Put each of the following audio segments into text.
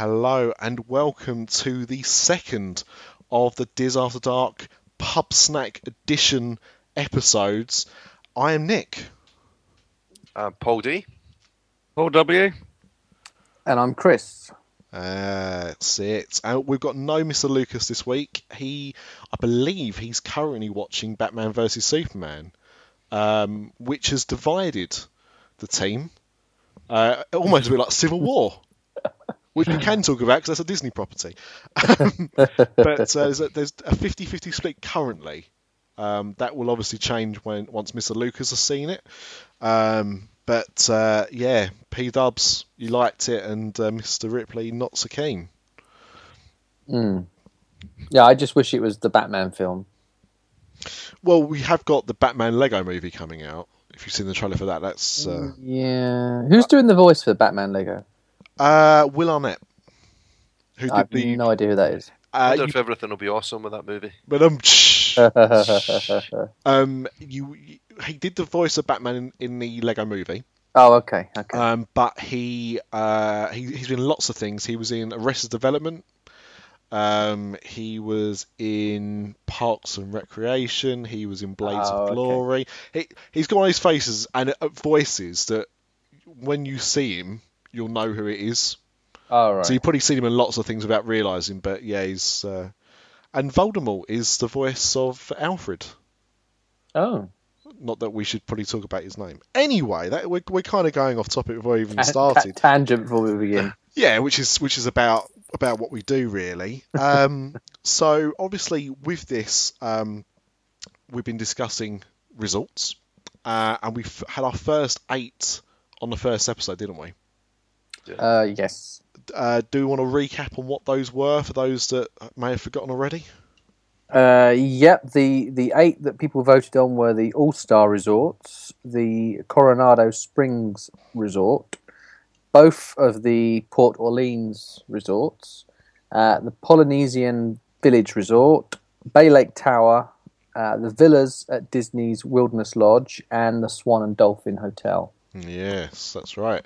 hello, and welcome to the second of the Dis After Dark Pub Snack Edition episodes. I am Nick. Uh, Paul D. Paul W. And I'm Chris. Uh, that's it. Uh, we've got no Mr. Lucas this week. He, I believe, he's currently watching Batman vs Superman, um, which has divided the team. Uh, almost a bit like Civil War, which we can talk about because that's a Disney property. Um, but uh, there's, a, there's a 50-50 split currently. Um, that will obviously change when once Mr. Lucas has seen it. Um, but uh, yeah, P Dubs, you liked it, and uh, Mr. Ripley not so keen. Mm. Yeah, I just wish it was the Batman film. Well, we have got the Batman Lego movie coming out. If you've seen the trailer for that, that's uh, Yeah. Who's doing the voice for the Batman Lego? Uh, Will Arnett, who I did have the. no idea who that is. I Uh, wonder you, if everything will be awesome with that movie. but um, um, you, you- he did the voice of Batman in, in the Lego movie. Oh, okay. Okay. Um, but he, uh, he he's been in lots of things. He was in Arrested Development. Um, he was in Parks and Recreation. He was in Blades Oh, of okay. Glory. He he's got all these faces and uh, voices that when you see him, you'll know who it is. All right. So you've probably seen him in lots of things without realizing. But yeah, he's uh, and Voldemort is the voice of Alfred. oh. Not that we should probably talk about his name. Anyway, that we're, we're kind of going off topic before we even Ta- started. ta- tangent before we begin. Yeah, which is which is about about what we do really. Um, so obviously with this, um, we've been discussing results, uh, and we've had our first eight on the first episode, didn't we? Uh, yes. Uh, do we want to recap on what those were for those that may have forgotten already? Uh, yep. The the eight that people voted on were the All Star Resorts, the Coronado Springs Resort, both of the Port Orleans resorts, uh, the Polynesian Village Resort, Bay Lake Tower, uh, the villas at Disney's Wilderness Lodge, and the Swan and Dolphin Hotel. Yes, that's right.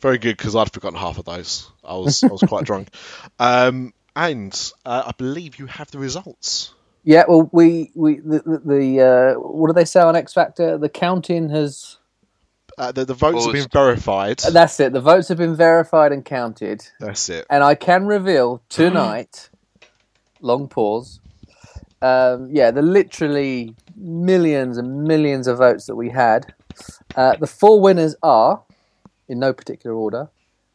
Very good because I'd forgotten half of those. I was I was quite drunk. Um, and uh, I believe you have the results. Yeah, well, we we the the, the uh, what do they say on X Factor? The counting has. Uh, the, the votes have been Closed. verified. That's it. The votes have been verified and counted, That's it. and I can reveal tonight. long pause. Um, yeah, the literally millions and millions of votes that we had. Uh, the four winners are, in no particular order,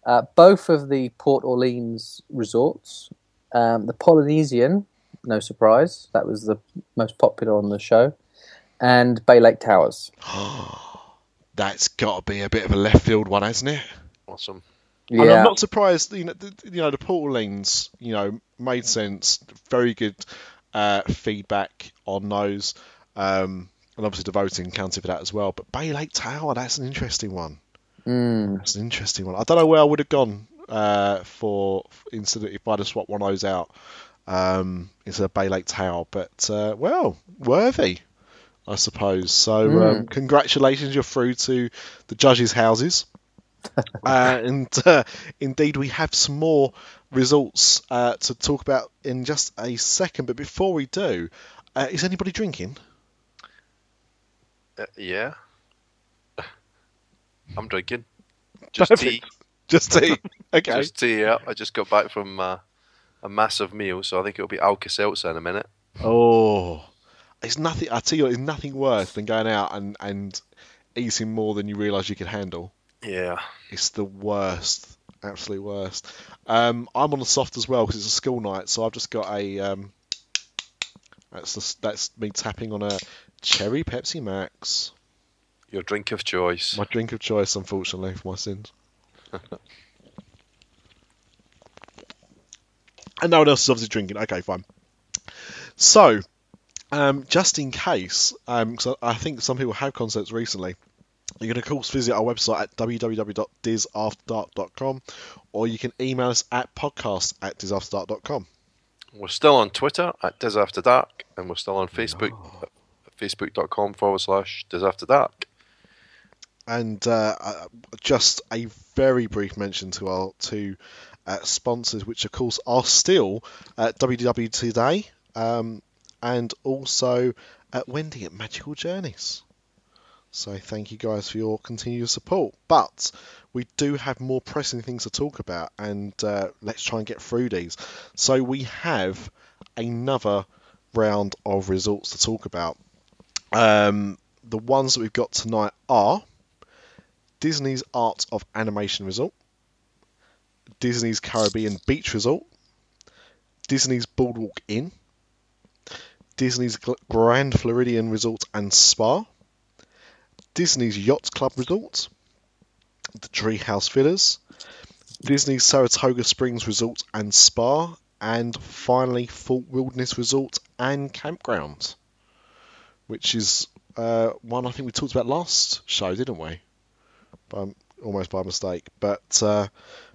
uh, both of the Port Orleans resorts, um, the Polynesian, no surprise, that was the most popular on the show, and Bay Lake Towers. That's got to be a bit of a left field one, hasn't it? Awesome. And I'm not surprised. You know, the, you know, the Port Orleans, you know, made sense. Very good uh, feedback on those, um, and obviously the voting counted for that as well. But Bay Lake Tower, that's an interesting one. Mm. That's an interesting one. I don't know where I would have gone uh, for instead of if I'd have swapped one of those out um, instead of Bay Lake Tower. But uh, well, worthy, I suppose. So um, congratulations, you're through to the judges' houses. uh, and uh, indeed, we have some more results uh, to talk about in just a second. But before we do, uh, is anybody drinking? Uh, yeah. I'm drinking. Just Perfect. tea. Just tea. Okay. Just tea, yeah. I just got back from uh, a massive meal, so I think it'll be Alka Seltzer in a minute. Oh, it's nothing. I tell you, it's nothing worse than going out and and eating more than you realise you can handle. Yeah. It's the worst, absolute worst. Um, I'm on the soft as well because it's a school night, so I've just got a. Um, that's the, that's me tapping on a cherry Pepsi Max, Your drink of choice. my drink of choice, unfortunately, for my sins. and no one else is obviously drinking. Okay, fine. So, um, just in case, um 'cause I think some people have concerts recently, you can of course visit our website at www.disafterdark.com or you can email us at podcast at disafterdark.com. We're still on Twitter at Dis After Dark, and we're still on Facebook at facebook.com forward slash Dis After Dark. and uh, just a very brief mention to our two uh, sponsors, which of course are still at WDW Today um, and also at Wendy at Magical Journeys. So thank you guys for your continued support. But we do have more pressing things to talk about, and uh, let's try and get through these. So we have another round of results to talk about. Um, the ones that we've got tonight are Disney's Art of Animation Resort, Disney's Caribbean Beach Resort, Disney's Boardwalk Inn, Disney's Grand Floridian Resort and Spa, Disney's Yacht Club Resort, the Treehouse Villas, Disney's Saratoga Springs Resort and Spa, and finally Fort Wilderness Resort and Campground, which is uh, one I think we talked about last show, didn't we? By, almost by mistake, but uh,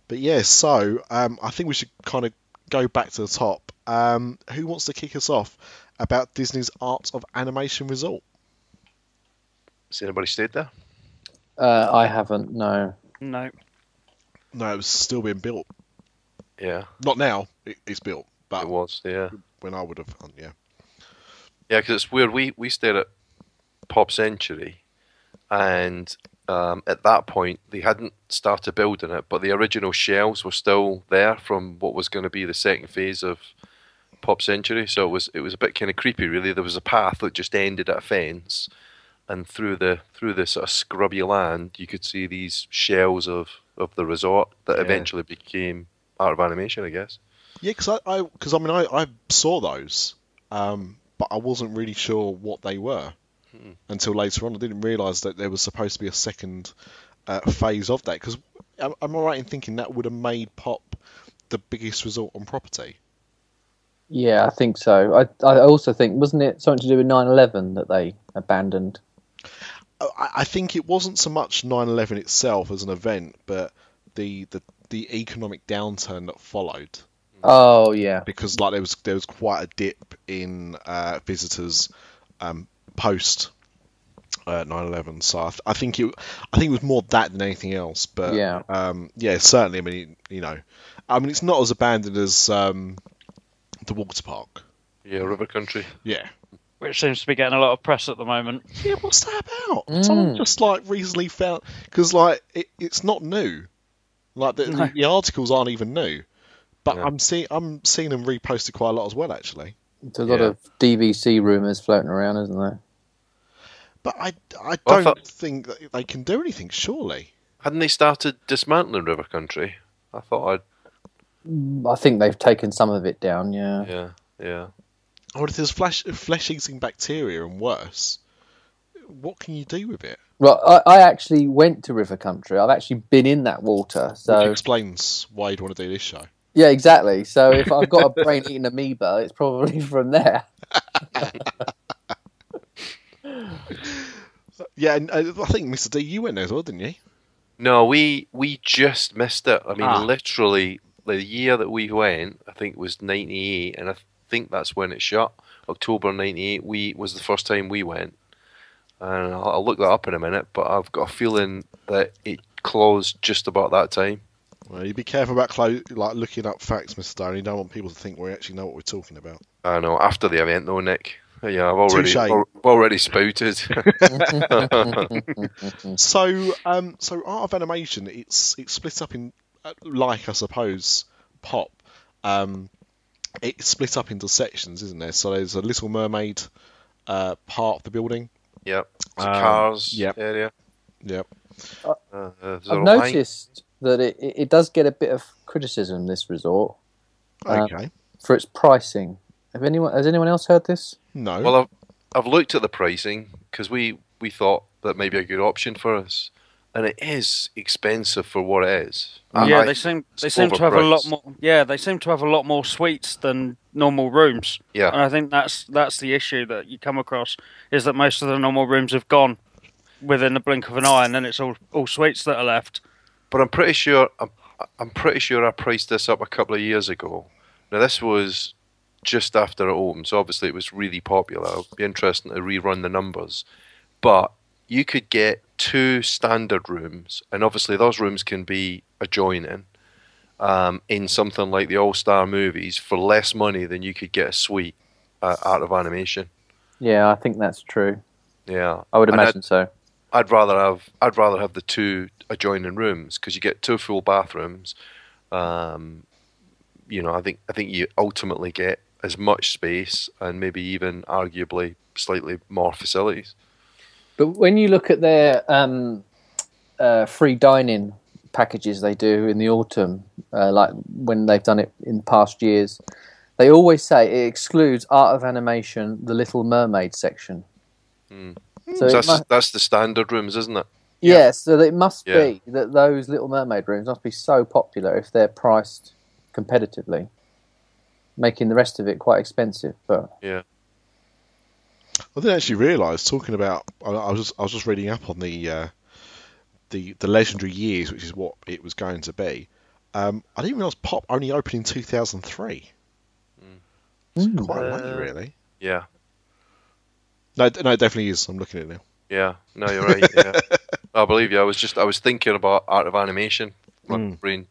but yeah. So um, I think we should kind of go back to the top. Um, who wants to kick us off about Disney's Art of Animation Resort? Has anybody stayed there? Uh, I haven't. No. No. No, it was still being built. Yeah, Not now. It, it's built, but it was. Yeah, when I would have, yeah. Yeah, because it's weird. We we stayed at Pop Century, and um, at that point they hadn't started building it, but the original shells were still there from what was going to be the second phase of Pop Century. So it was it was a bit kind of creepy, really. There was a path that just ended at a fence, and through the through the sort of scrubby land, you could see these shells of of the resort that Yeah. eventually became art of animation, I guess. Yeah, because I, because I, mean, I, I saw those, um, but I wasn't really sure what they were Hmm. until later on. I didn't realise that there was supposed to be a second uh, phase of that. Because am, am I right in thinking that would have made Pop the biggest result on property? Yeah, I think so. I I also think wasn't it something to do with 9/11 that they abandoned? I, I think it wasn't so much 9/11 itself as an event, but the the, the economic downturn that followed. Oh yeah. because like there was there was quite a dip in uh, visitors um, post uh, 9/11. So I, th- I think it I think it was more that than anything else. But Yeah. um, yeah, certainly. I mean, you know, I mean, it's not as abandoned as um, the water park. Yeah, River Country. Yeah. Which seems to be getting a lot of press at the moment. Yeah, what's that about? Mm. Someone just like recently found because like it, it's not new. Like the, No. the articles aren't even new, but Yeah. I'm seeing I'm seeing them reposted quite a lot as well actually. There's a lot Yeah. of DVC rumors floating around, isn't there? But I, I Well, I don't thought- think that they can do anything. Surely. Hadn't they started dismantling River Country? I thought I'd. I think they've taken some of it down. Yeah. Yeah, yeah. Or if there's flesh flesh eating bacteria and worse, what can you do with it? Well, I, I actually went to River Country. I've actually been in that water. Which So explains why you'd want to do this show. Yeah, exactly. So if I've got a brain-eating amoeba, it's probably from there. Yeah, and uh, I think Mr. D, you went there as well, didn't you? No, we we just missed it. I mean, Ah. literally, the year that we went, I think was '98, and I think that's when it shut. October '98. We was the first time we went, and I'll, I'll look that up in a minute. But I've got a feeling that it closed just about that time. Well, you be careful about clo- like looking up facts, Mr. Stone. You don't want people to think we actually know what we're talking about. I know. After the event, though, Nick. Yeah, I've already al- already spouted. So, um, so art of animation, it's it's split up in uh, like I suppose pop. Um, it's split up into sections, isn't there? So there's a Little Mermaid uh, part of the building. yep. Um, cars yep. area. Yep. Uh, uh, there's a I've line- noticed that it, it it does get a bit of criticism. This resort Uh, Okay. for its pricing. Have anyone has anyone else heard this? no. Well, I've, I've looked at the pricing because we, we thought that may be a good option for us, and it is expensive for what it is. I- yeah, I- they seem they it's seem to have a lot more. Yeah, they seem to have a lot more suites than normal rooms. Yeah. and I think that's that's the issue that you come across is that most of the normal rooms have gone within the blink of an eye, and then it's all all suites that are left. But I'm pretty sure I'm, I'm pretty sure I priced this up a couple of years ago. Now this was just after it opened, so obviously it was really popular. It'll be interesting to rerun the numbers. But you could get two standard rooms, and obviously those rooms can be adjoining. Um, in something like the All Star movies for less money than you could get a suite at Art of Animation. Yeah, I think that's true. Yeah, I would imagine so. I'd rather have I'd rather have the two adjoining rooms because you get two full bathrooms. Um, you know, I think I think you ultimately get as much space and maybe even arguably slightly more facilities. But when you look at their um, uh, free dining packages they do in the autumn, uh, like when they've done it in past years, they always say it excludes Art of Animation, the Little Mermaid section. Hmm. So, So that's mu- that's the standard rooms, isn't it? yeah, so it must Yeah. be that those Little Mermaid rooms must be so popular if they're priced competitively, making the rest of it quite expensive. But Yeah. I didn't actually realise. Talking about, I, I was just, I was just reading up on the uh, the the legendary years, which is what it was going to be. Um, I didn't realise Pop only opened in 2003. Mm. Quite Uh, late, really. Yeah, No, no, it definitely is. I'm looking at it now. yeah. No, you're right. Yeah. I believe you. I was just I was thinking about art of animation. My Mm. brain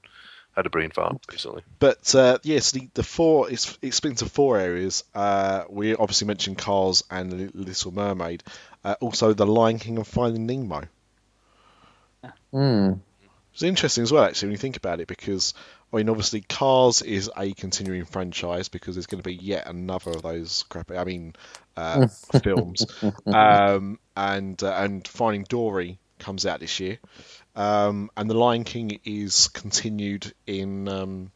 had a brain fart recently. But uh, yes, the, the four it's it's split into four areas. Uh, we obviously mentioned Cars and Little Mermaid. Uh, also, The Lion King and Finding Nemo. Mm. It's interesting as well, actually, when you think about it, because I mean, obviously, Cars is a continuing franchise because there's going to be yet another of those crappy, I mean, uh, films, um, and uh, and Finding Dory comes out this year, um, and The Lion King is continued in um,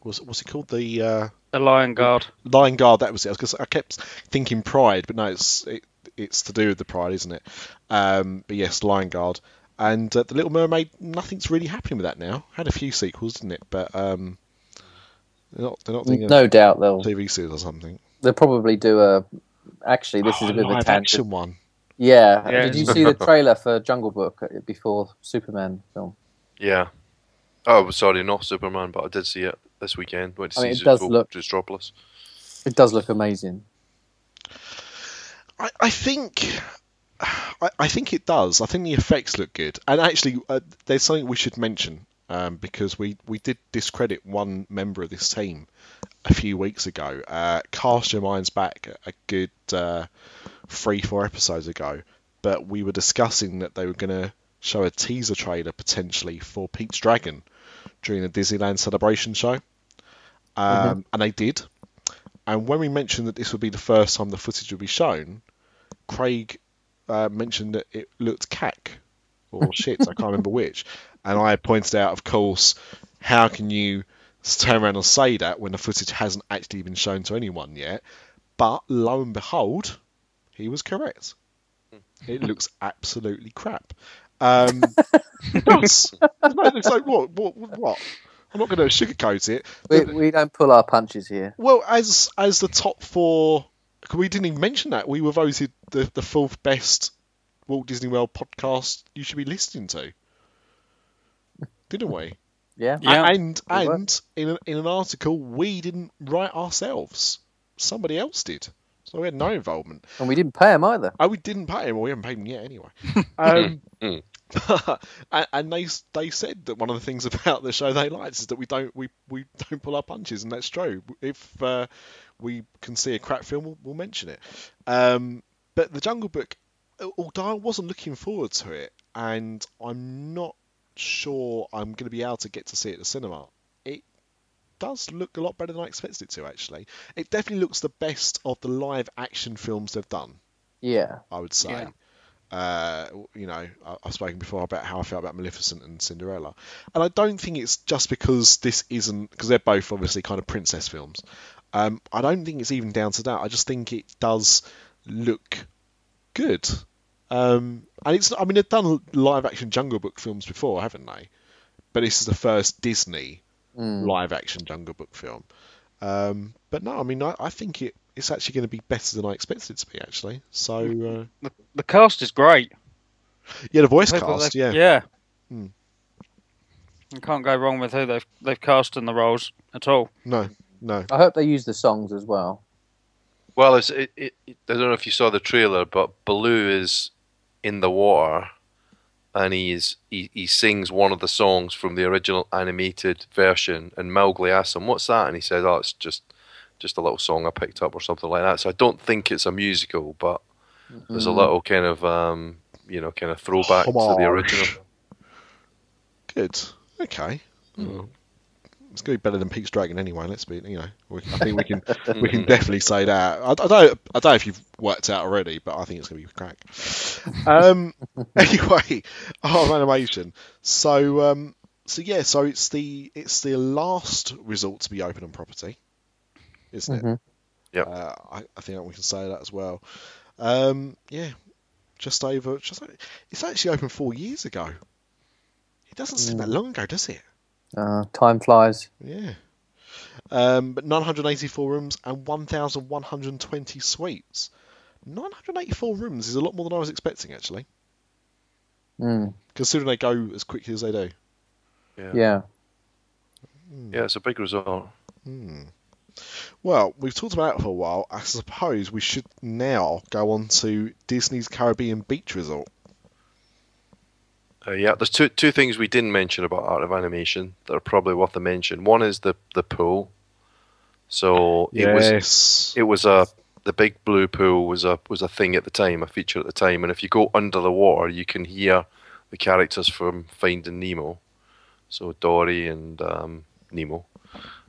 what's what's it called the uh, The Lion Guard. Lion Guard. That was it. Because I kept thinking Pride, but no, it's it, it's to do with the Pride, isn't it? Um, but yes, Lion Guard and uh, the Little Mermaid. Nothing's really happening with that now. Had a few sequels, didn't it? But um, they're not they're not thinking No doubt they'll TV series or something. they'll probably do a. Actually, this is a bit of a live tangent. action one. Yeah. Yeah. Did you see the trailer for Jungle Book uh, before Superman film? Yeah. Oh, sorry, not Superman, but I did see it this weekend. Went to I see mean, it does look- Zootropolis. It does look amazing. I, I think. I, I think it does. I think the effects look good, and actually, uh, there's something we should mention um, because we, we did discredit one member of this team a few weeks ago. Uh, cast your minds back a good uh, three four episodes ago, but we were discussing that they were going to show a teaser trailer potentially for Pete's Dragon during the Disneyland Celebration show, um, and they did. And when we mentioned that this would be the first time the footage would be shown, Craig uh, mentioned that it looked cack or shit. I can't remember which. And I pointed out, of course, how can you turn around and say that when the footage hasn't actually been shown to anyone yet? But lo and behold, he was correct. It looks absolutely crap. Um, it does. No, it's like what? What? What? I'm not going to sugarcoat it. We, we don't pull our punches here. Well, as as the top four, 'cause we didn't even mention that we were voted the, the fourth best Walt Disney World podcast you should be listening to, didn't we? Yeah. Yeah. And We and in an, in an article we didn't write ourselves, somebody else did, so we had no involvement. And we didn't pay him either. Oh, we didn't pay him. Well, we haven't paid him yet anyway. Um, Mm. and, and they they said that one of the things about the show they liked is that we don't we, we don't pull our punches, and that's true. If uh, we can see a crap film, we'll, we'll mention it. Um, but the Jungle Book, although I wasn't looking forward to it, and I'm not sure I'm going to be able to get to see it at the cinema. It does look a lot better than I expected it to. Actually, it definitely looks the best of the live action films they've done. Yeah. I would say. Yeah. Uh, you know, I- I've spoken before about how I felt about Maleficent and Cinderella, and I don't think it's just because this isn't because they're both obviously kind of princess films. Um, I don't think it's even down to that. I just think it does look good. Um, and it's I mean they've done live action Jungle Book films before, haven't they? But this is the first Disney Mm. live action Jungle Book film. Um, but no, I mean I, I think it it's actually going to be better than I expected it to be actually. So uh, The, the cast is great. yeah, the voice cast, they've- yeah. Yeah. Hmm. You can't go wrong with who they've they've cast in the roles at all. No, no. I hope they use the songs as well. Well, it's, it, it, it- I don't know if you saw the trailer, but Baloo is in the water, and he's he, he sings one of the songs from the original animated version. And Mowgli asks him, "What's that?" And he says, "Oh, it's just just a little song I picked up or something like that." So I don't think it's a musical, but there's a little kind of um, you know kind of throwback to the original. Good. Okay. Well, It's going to be better than Pete's Dragon anyway. Let's be, you know, we, I think we can we can definitely say that. I, I don't I don't know if you've worked out already, but I think it's going to be crack. Um, anyway, our animation. So um, so yeah, so it's the it's the last resort to be open on property, isn't it? Mhm. Yep. Uh, I, I think we can say that as well. Um, yeah, just over. Just over- it's actually open four years ago. It doesn't seem that long ago, does it? Uh, time flies. Yeah. Um, but 984 rooms and 1,120 suites. 984 rooms is a lot more than I was expecting, actually, Mm, considering they go as quickly as they do. Yeah. yeah. Yeah, it's a big result. Hmm. Well, we've talked about it for a while. I suppose we should now go on to Disney's Caribbean Beach Resort. Uh, yeah, there's two two things we didn't mention about Art of Animation that are probably worth a mention. One is the the pool. So it was yes. it was a the big blue pool was a was a thing at the time, a feature at the time, and if you go under the water, you can hear the characters from Finding Nemo, so Dory and um, Nemo,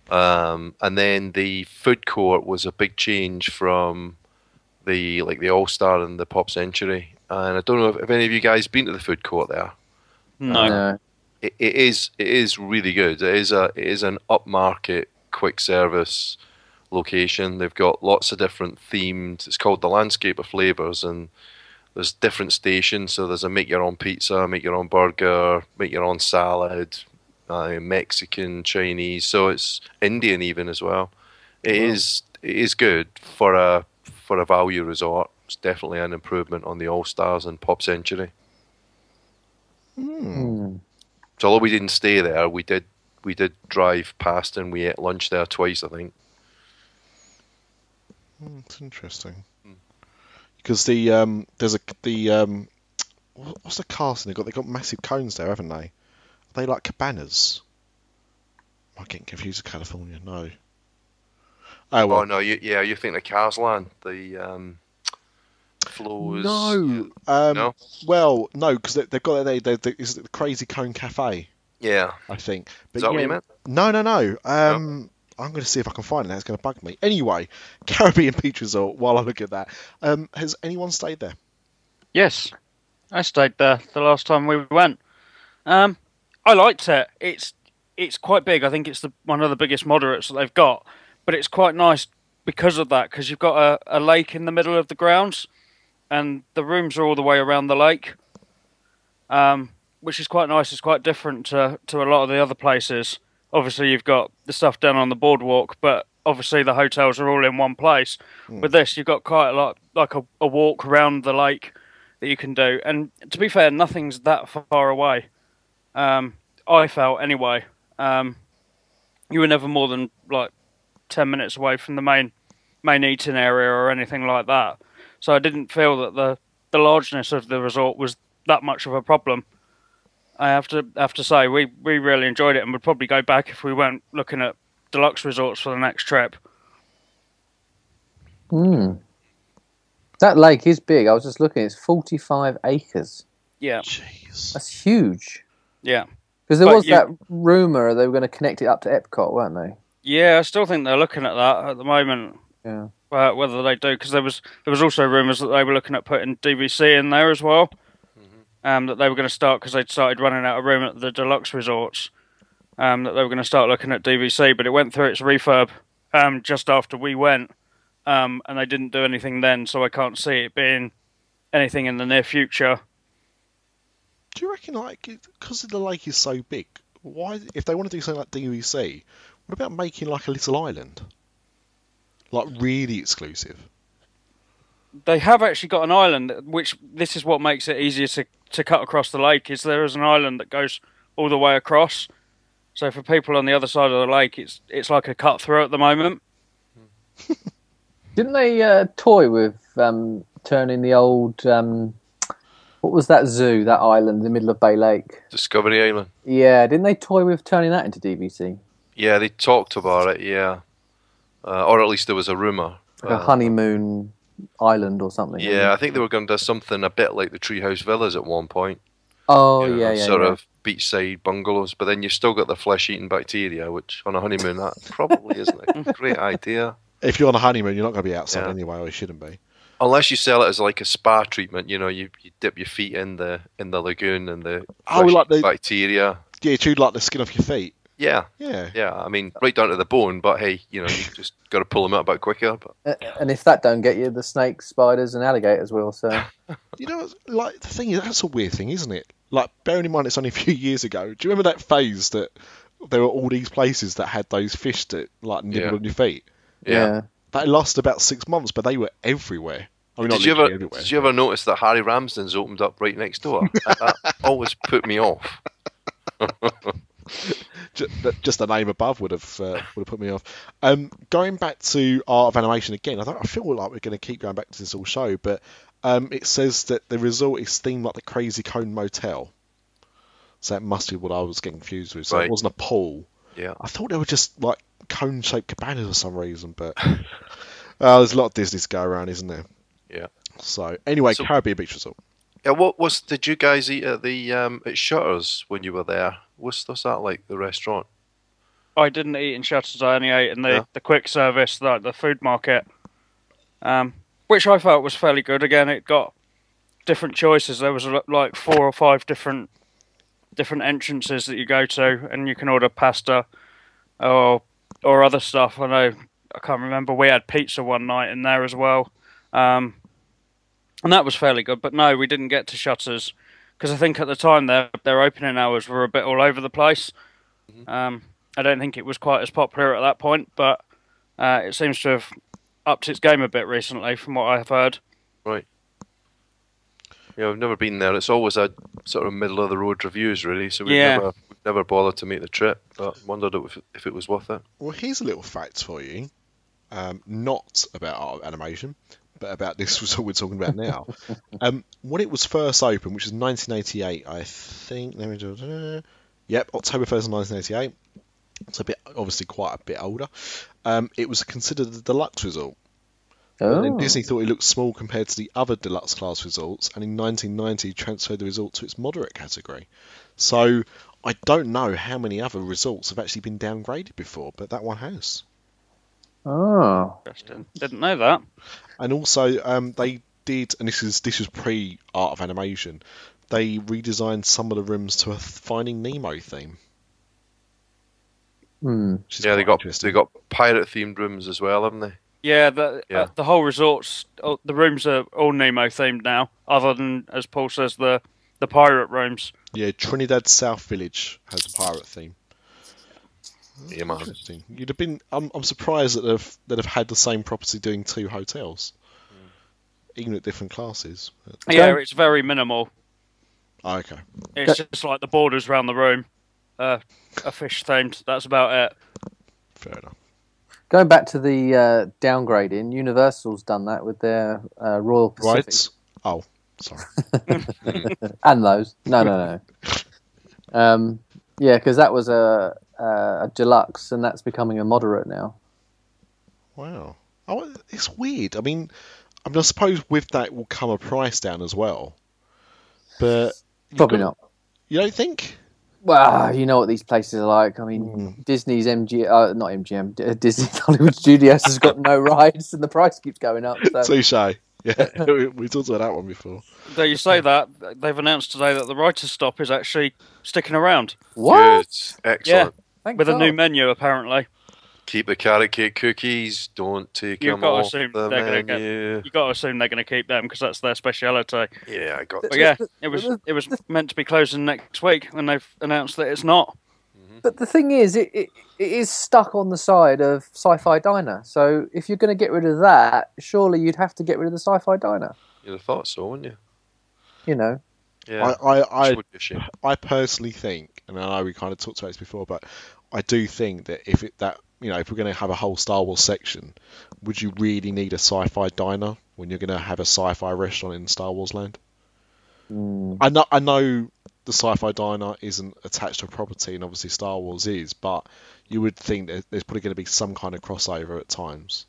um, and then the food court was a big change from the like the All Star and the Pop Century, and I don't know if, if any of you guys been to the food court there No. No. it, it is it is really good. It is a it is an upmarket quick service location. They've got lots of different themed. It's called the Landscape of Flavors, and there's different stations. So there's a make your own pizza, make your own burger, make your own salad, uh, Mexican, Chinese. So it's Indian even as well. It is it is good for a for a value resort. It's definitely an improvement on the All Stars and Pop Century. Mm. So although we didn't stay there, we did we did drive past and we ate lunch there twice, I think. Hmm, It's interesting. Because the um, there's a the um, what's the casting they got? They got massive cones there, haven't they? Are they like cabanas? Am I getting confused with California? No. Oh well. oh no, you, yeah, you think the Cars Land, the um, flows. No. Um, No? Well, no, because they, they've got they, they, they, is it the Crazy Cone Cafe? Yeah, I think. But is that what you meant? No, no, no. Um, I'm going to see if I can find it. That's going to bug me. Anyway, Caribbean Beach Resort. While I look at that, um, has anyone stayed there? Yes, I stayed there the last time we went. Um, I liked it. It's it's quite big. I think it's the one of the biggest moderates that they've got, but it's quite nice because of that. Because you've got a, a lake in the middle of the grounds, and the rooms are all the way around the lake, um, which is quite nice. It's quite different to to a lot of the other places. Obviously, you've got the stuff down on the boardwalk, but obviously the hotels are all in one place. With this, you've got quite a lot, like a, a walk around the lake that you can do. And to be fair, nothing's that far away. Um, I felt anyway. Um, you were never more than like ten minutes away from the main main eating area or anything like that. So I didn't feel that the the largeness of the resort was that much of a problem. I have to have to say we, we really enjoyed it and would probably go back if we weren't looking at deluxe resorts for the next trip. Mm. That lake is big. I was just looking. It's 45 acres. Yeah, Jeez. That's huge. yeah. Because there But was you- that rumor they were going to connect it up to Epcot, weren't they? Yeah, I still think they're looking at that at the moment. Yeah. Uh, whether they do because there was there was also rumours that they were looking at putting DVC in there as well. Um, that they were going to start because they'd started running out of room at the deluxe resorts. Um, that they were going to start looking at DVC, but it went through its refurb um, just after we went, um, and they didn't do anything then. So I can't see it being anything in the near future. Do you reckon, like, because the lake is so big, why, if they want to do something like DVC, what about making like a little island, like really exclusive? They have actually got an island, which this is what makes it easier to, to cut across the lake. Is there is an island that goes all the way across. So for people on the other side of the lake, it's it's like a cut through at the moment. Didn't they uh, toy with um, turning the old um, What was that zoo, that island in the middle of Bay Lake? Discovery Island. Yeah, didn't they toy with turning that into DVC? Yeah, they talked about it. Yeah, uh, or at least there was a rumor. Like a Uh, honeymoon island or something. Yeah, I think they were going to do something a bit like the Treehouse Villas at one point. Oh, you know, yeah, yeah. Sort yeah. of beachside bungalows, but then you've still got the flesh-eating bacteria, which on a honeymoon that probably isn't a great idea. If you're on a honeymoon, you're not going to be outside Yeah. anyway, or you shouldn't be. Unless you sell it as like a spa treatment, you know, you, you dip your feet in the in the lagoon and the Oh, like flesh-eating the- bacteria. Yeah, chewed like the skin off your feet. Yeah, Yeah. yeah. I mean, right down to the bone. But hey, you know, you just got to pull them out a bit quicker. But And if that don't get you, the snakes, spiders, and alligators will. So You know, like the thing is, that's a weird thing, isn't it? Like, bearing in mind it's only a few years ago. Do you remember that phase that there were all these places that had those fish that like nibble Yeah. on your feet? yeah. That lasted about six months, but they were everywhere. I mean, Did you ever everywhere. did you ever notice that Harry Ramsden's opened up right next door? that, that always put me off. Ju- just the name above would have uh, would have put me off. Um, going back to art of animation again, I, don't, I feel like we're going to keep going back to this all show, but um, it says that the resort is themed like the Cozy Cone Motel. So that must be what I was getting confused with. So Right. it wasn't a pool. Yeah. I thought they were just like cone-shaped cabanas for some reason, but uh, there's a lot of Disney to go around, isn't there? Yeah. So anyway, So- Caribbean Beach Resort. Yeah, what was did you guys eat at the um, at Shutters when you were there? What's, what's that like? The restaurant? I didn't eat in Shutters. I only ate in the, Yeah. the quick service, the, the food market, um, which I felt was fairly good. Again, it got different choices. There was like four or five different different entrances that you go to, and you can order pasta or or other stuff. I know I can't remember. We had pizza one night in there as well, um, and that was fairly good. But no, we didn't get to Shutters because I think at the time their their opening hours were a bit all over the place. Um, I don't think it was quite as popular at that point, but uh, it seems to have upped its game a bit recently, from what I've heard. Right. Yeah, I've never been there. It's always a sort of middle of the road reviews, really. So we've Yeah. never we've never bothered to make the trip, but wondered if, if it was worth it. Well, here's a little fact for you. Um, not about art of animation, but about this was what we're talking about now. um, when it was first opened, which was 1988, I think. Let me do. Yep, October 1st, 1988. It's a bit, obviously, quite a bit older. Um, it was considered a deluxe resort. Oh. then Disney thought it looked small compared to the other deluxe class resorts, and in 1990 transferred the resort to its moderate category. So I don't know how many other resorts have actually been downgraded before, but that one has. Oh. Interesting. Didn't know that. And also, um, they did, and this is this was pre Art of Animation. They redesigned some of the rooms to a Finding Nemo theme. Hmm. Yeah, they got interesting. they got pirate themed rooms as well, haven't they? Yeah, the Yeah. Uh, the whole resort's oh, the rooms are all Nemo themed now, other than as Paul says the the pirate rooms. yeah. Trinidad South Village has a pirate theme. Yeah, man. Interesting. You'd have been. I'm, I'm surprised that they've that have had the same property doing two hotels, even at different classes. Yeah, Okay. it's very minimal. oh, okay. It's just like the borders around the room, uh, are fish themed. That's about it. Fair enough. Going back to the uh, downgrading, Universal's done that with their uh, Royal Pacific Right. Oh, sorry. and those. No, no, no. um, yeah, because that was a, a a deluxe, and that's becoming a moderate now. Wow. Oh, it's weird. I mean, I mean, I suppose with that will come a price down as well. But Probably got- not. You don't think? Well, you know what these places are like. I mean, Hmm. Disney's MG, uh, not MGM, D- Disney Hollywood Studios has got no rides, and the price keeps going up. So. Touche. Yeah, we, we talked about that one before. Though you say that, they've announced today that the writer's stop is actually sticking around what? Good. Excellent. Thank with a new menu. Apparently, Keep the carrot cake cookies. Don't take You've them got to off assume the they're gonna get- menu. you got to assume they're going to keep them because that's their speciality. Yeah, I got But to. yeah, it was it was meant to be closing next week, and they've announced that it's not. Mm-hmm. But the thing is, it, it, it is stuck on the side of Sci-Fi Diner. So if you're going to get rid of that, surely you'd have to get rid of the Sci-Fi Diner. You'd have thought so, wouldn't you? You know. Yeah. I, I, I, would be a shame. I personally think, and I know we kind of talked about this before, but I do think that if it that you know if we're going to have a whole Star Wars section, would you really need a sci-fi diner when you're going to have a sci-fi restaurant in Star Wars land? Mm. I know I know the Sci-Fi Diner isn't attached to a property, and obviously Star Wars is, but you would think that there's probably going to be some kind of crossover at times.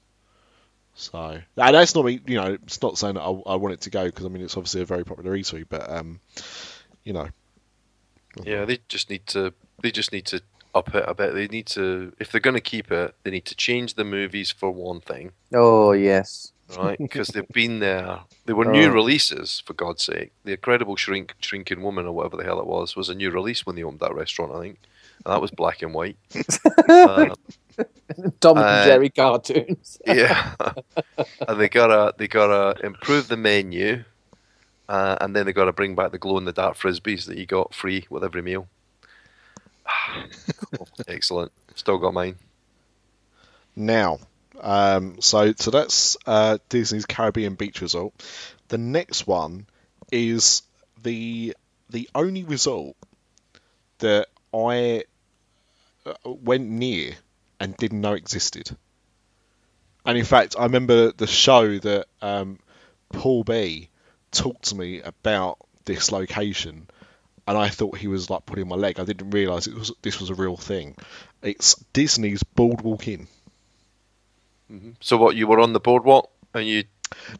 So that's not me, you know, it's not saying that I, I want it to go because I mean it's obviously a very popular eatery, but um, you know, Yeah, they just need to. They just need to up it a bit. They need to. If they're going to keep it, they need to change the movies for one thing, Oh yes. right? Because they've been there. They were new Oh. releases, for God's sake. The Incredible Shrink, Shrinking Woman, or whatever the hell it was, was a new release when they opened that restaurant. I think, and that was black and white. uh, Tom Uh, and Jerry cartoons. yeah, and they gotta they gotta improve the menu, uh, and then they gotta bring back the glow in the dark frisbees that you got free with every meal. Excellent. Still got mine. Now, um, so so that's uh, Disney's Caribbean Beach Resort. The next one is the the only resort that I uh, went near and didn't know existed. And in fact, I remember the show that um, Paul B talked to me about this location, and I thought he was like putting my leg. I didn't realise it was this was a real thing. It's Disney's Boardwalk Inn. So what? You were on the boardwalk and you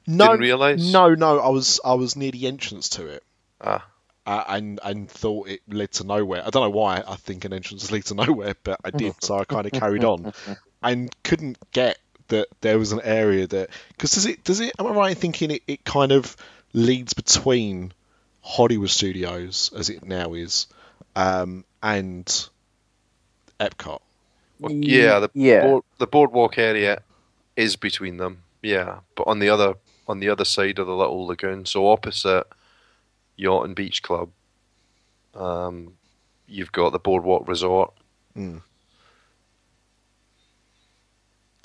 No, Didn't realise? No, no, I was I was near the entrance to it, ah uh, and and thought it led to nowhere. I don't know why I think an entrance leads to nowhere, but I did, so I kind of carried on, and couldn't get that there was an area that because does it does it? Am I right in thinking it, it kind of leads between Hollywood Studios as it now is, um, and Epcot. well, yeah the yeah. board, the boardwalk area is between them. Yeah, but on the other on the other side of the little lagoon, so opposite Yacht and Beach Club, um, you've got the boardwalk resort.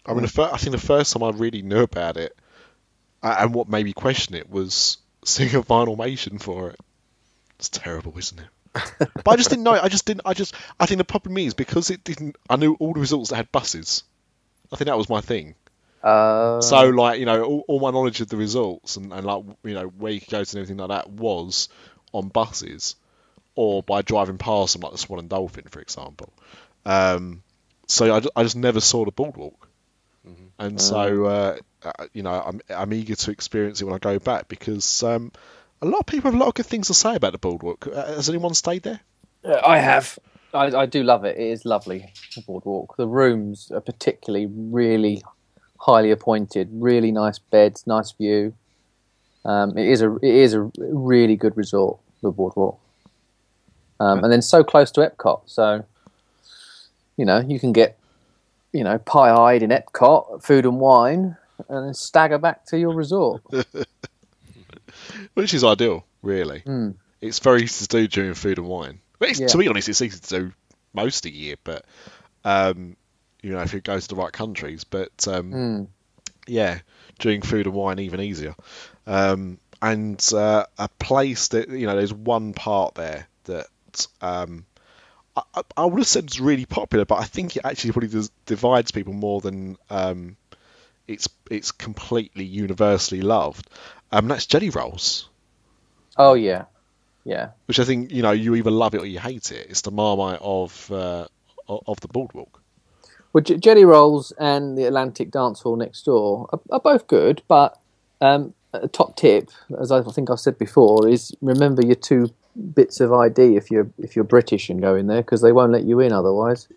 I mean, the fir- I think the first time I really knew about it, and what made me question it was seeing a Vinylmation for it. It's terrible, isn't it? but I just didn't know. it. I just didn't. I just. I think the problem is because it didn't. I knew all the results that had buses. I think that was my thing. Uh, So, like, you know, all, all my knowledge of the results and, and like, you know, where you could go to and everything like that was on buses or by driving past them, like the Swan and Dolphin, for example. Um, so I, I just never saw the boardwalk. And so, uh, uh, you know, I'm, I'm eager to experience it when I go back because um, a lot of people have a lot of good things to say about the boardwalk. Uh, has anyone stayed there? Uh, I have. I, I do love it. It is lovely. The boardwalk. The rooms are particularly really highly appointed. Really nice beds, nice view. Um, it is a it is a really good resort. The boardwalk, um, and then so close to Epcot. So you know you can get you know pie-eyed in Epcot, food and wine, and stagger back to your resort. Which is ideal, really. Mm. It's very easy to do during food and wine. But it's, Yeah. to be honest, it's easy to do most of the year, but um, you know, if it goes to the right countries. But um, Mm. yeah, during food and wine, even easier. Um, and uh, a place that you know, there's one part there that um, I, I- would have said it's really popular, but I think it actually probably does, divides people more than um, it's it's completely universally loved. Um, that's jelly rolls Oh yeah, yeah. which I think you know you either love it or you hate it. It's the Marmite of uh, of the boardwalk. Well, J- Jelly Rolls and the Atlantic Dance Hall next door are, are both good, but um, a top tip, as I think I've said before, is remember your two bits of ID if you're if you're British and go in there because they won't let you in otherwise.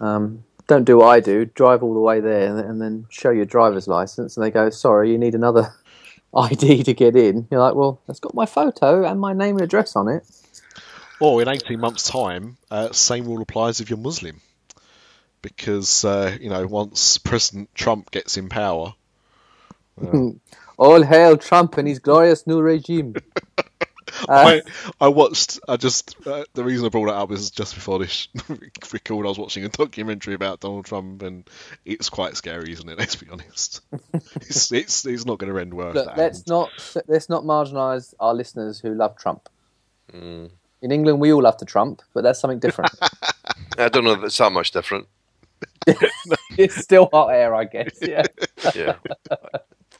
Um, don't do what I do. Drive all the way there and, then show your driver's license, and they go, "Sorry, you need another ID to get in." You're like, "Well, it's got my photo and my name and address on it." Or in eighteen months' time, uh, same rule applies if you're Muslim, because uh, you know once President Trump gets in power, All hail Trump and his glorious new regime. Uh, I I watched. I just uh, the reason I brought it up is just before this recorded. I was watching a documentary about Donald Trump, and it's quite scary, isn't it? Let's be honest. it's it's, it's not going to end well. if Look, let's happens. not let's not marginalise our listeners who love Trump. Mm. In England, we all love to Trump, but that's something different. I don't know if it's that much different. it's still hot air, I guess. Yeah. Yeah.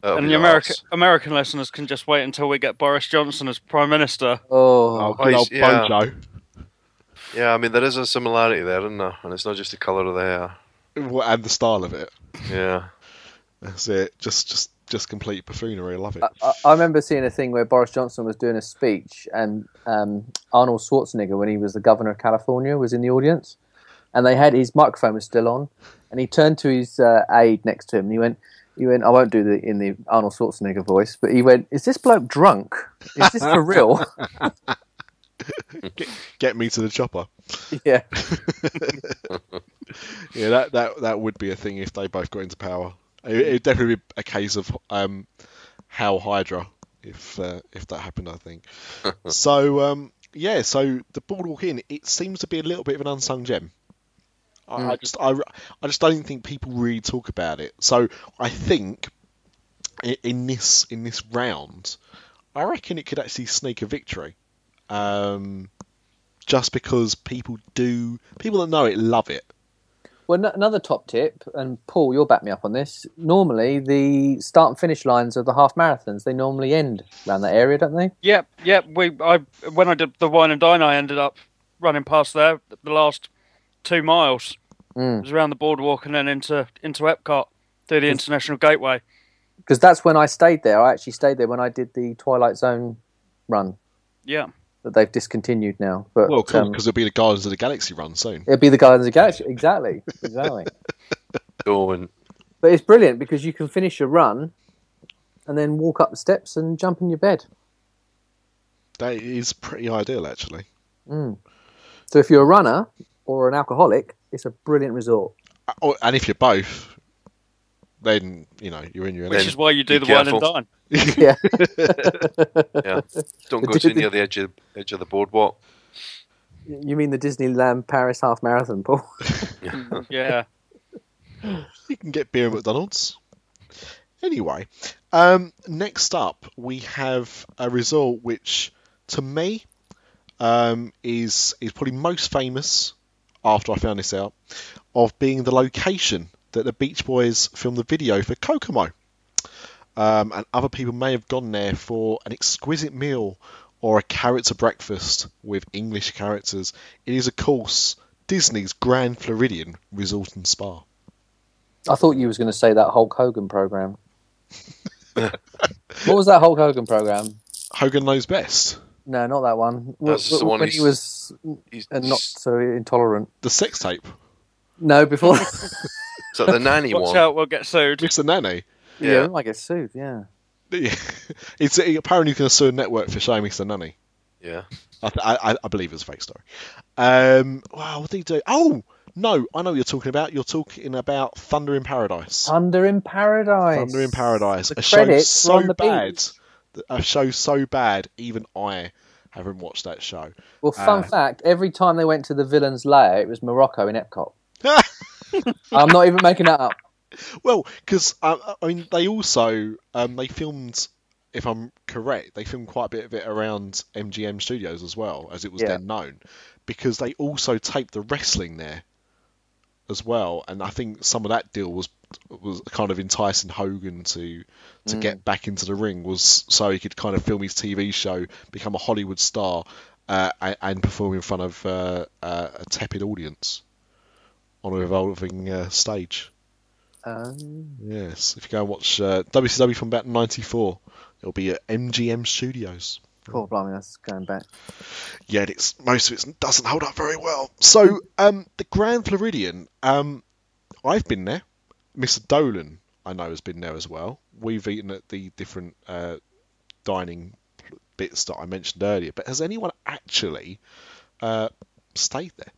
That'll and the American. American listeners can just wait until we get Boris Johnson as Prime Minister. Oh, Oh, good old yeah. Bojo. Yeah, I mean there is a similarity there, isn't there? And it's not just the colour of the hair. Well, And the style of it. Yeah. That's it. Just, just, just complete buffoonery. I love it. I, I- I remember seeing a thing where Boris Johnson was doing a speech, and um, Arnold Schwarzenegger, when he was the governor of California, was in the audience, and they had his microphone was still on, and he turned to his uh, aide next to him, and he went, "He went, I won't do the in the Arnold Schwarzenegger voice, but he went, is this bloke drunk? Is this for real? Get me to the chopper. yeah, Yeah, that, that that would be a thing if they both got into power. It, it'd definitely be a case of um, Hail Hydra if uh, if that happened. I think. so um, yeah, so the Boardwalk Inn it seems to be a little bit of an unsung gem. I, I just I, I just don't think people really talk about it. So I think i- in this in this round, I reckon it could actually sneak a victory. Um, just because people do people that know it love it. Well, n- another top tip, and Paul, you'll back me up on this. Normally, the start and finish lines of the half marathons they normally end around that area, don't they? Yep, yep. We I when I did the wine and dine, I ended up running past there the last two miles. Mm. It was around the boardwalk and then into into Epcot through the International Gateway. Because that's when I stayed there. I actually stayed there when I did the Twilight Zone run Yeah, that they've discontinued now. But Well, cool, um, because it'll be the Guardians of the Galaxy run soon. it'll be the Guardians of the Galaxy. Exactly, exactly. Go and but it's brilliant because you can finish your run and then walk up the steps and jump in your bed. That is pretty ideal, actually. Mm. So if you're a runner or an alcoholic, it's a brilliant resort. Uh, oh, And if you're both, then you know you're in your which element. is why you do be the wine and careful. dine. Yeah. yeah. Don't go Did- too near the edge of edge of the boardwalk. you mean the Disneyland Paris half marathon, Paul? Yeah, you can get beer at McDonald's. Anyway, um, next up we have a resort which, to me, um, is is probably most famous after I found this out of being the location that the Beach Boys filmed the video for Kokomo. Um, and other people may have gone there for an exquisite meal or a character breakfast with English characters. It is, of course, Disney's Grand Floridian Resort and Spa. I thought you was going to say that Hulk Hogan program. what was that Hulk Hogan program? Hogan knows best. No, not that one. That's Wh- wh- the one when he was He's, not so intolerant. The sex tape. No, before. so the nanny watch one. out, we'll get sued. It's Mr. Nanny. yeah, Yeah. we might get sued. Yeah. it's apparently you can sue a network for showing Mr. Nanny. Yeah. I, th- I, I believe it's a fake story. Um, wow, what did he do? Oh no, I know what you're talking about. You're talking about Thunder in Paradise. Thunder in Paradise. Thunder in Paradise. The a show so on the bad. beach. A show so bad, even I haven't watched that show. Well, fun Ah. fact: every time they went to the villain's lair, it was Morocco in Epcot. I'm not even making that up. Well, because uh, I mean, they also um, they filmed, if I'm correct, they filmed quite a bit of it around MGM Studios as well, as it was Yeah. then known, because they also taped the wrestling there as well, and I think some of that deal was was kind of enticing Hogan to to get back into the ring was so he could kind of film his TV show, become a Hollywood star, uh, and, and perform in front of uh, uh, a tepid audience on a revolving uh, stage. Um, Yes, if you go and watch uh, WCW from about '94, it'll be at MGM Studios. oh, blimey, that's going back. Yet it's most of it doesn't hold up very well. So, um, the Grand Floridian, um, I've been there. Mr. Dolan, I know, has been there as well. We've eaten at the different uh, dining bits that I mentioned earlier. But has anyone actually uh, stayed there?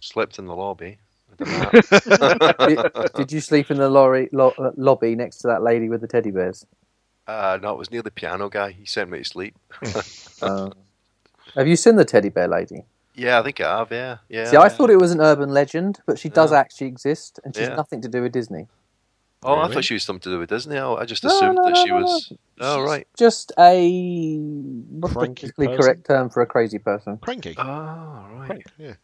Slept in the lobby. I done that. did, did you sleep in the lorry, lo- uh, lobby next to that lady with the teddy bears? uh, no, it was near the piano guy. He sent me to sleep. Uh, have you seen the teddy bear lady? Yeah, I think I have. Yeah, yeah. See, I thought it was an urban legend, but she does Yeah. actually exist, and she's Yeah. nothing to do with Disney. Oh, I thought she was something to do with Disney. Oh, I just assumed no, that no, she no, no. was. Oh, She's right. Just a what's the Cranky politically correct term for a crazy person? Cranky. Oh, right. Cranky, yeah.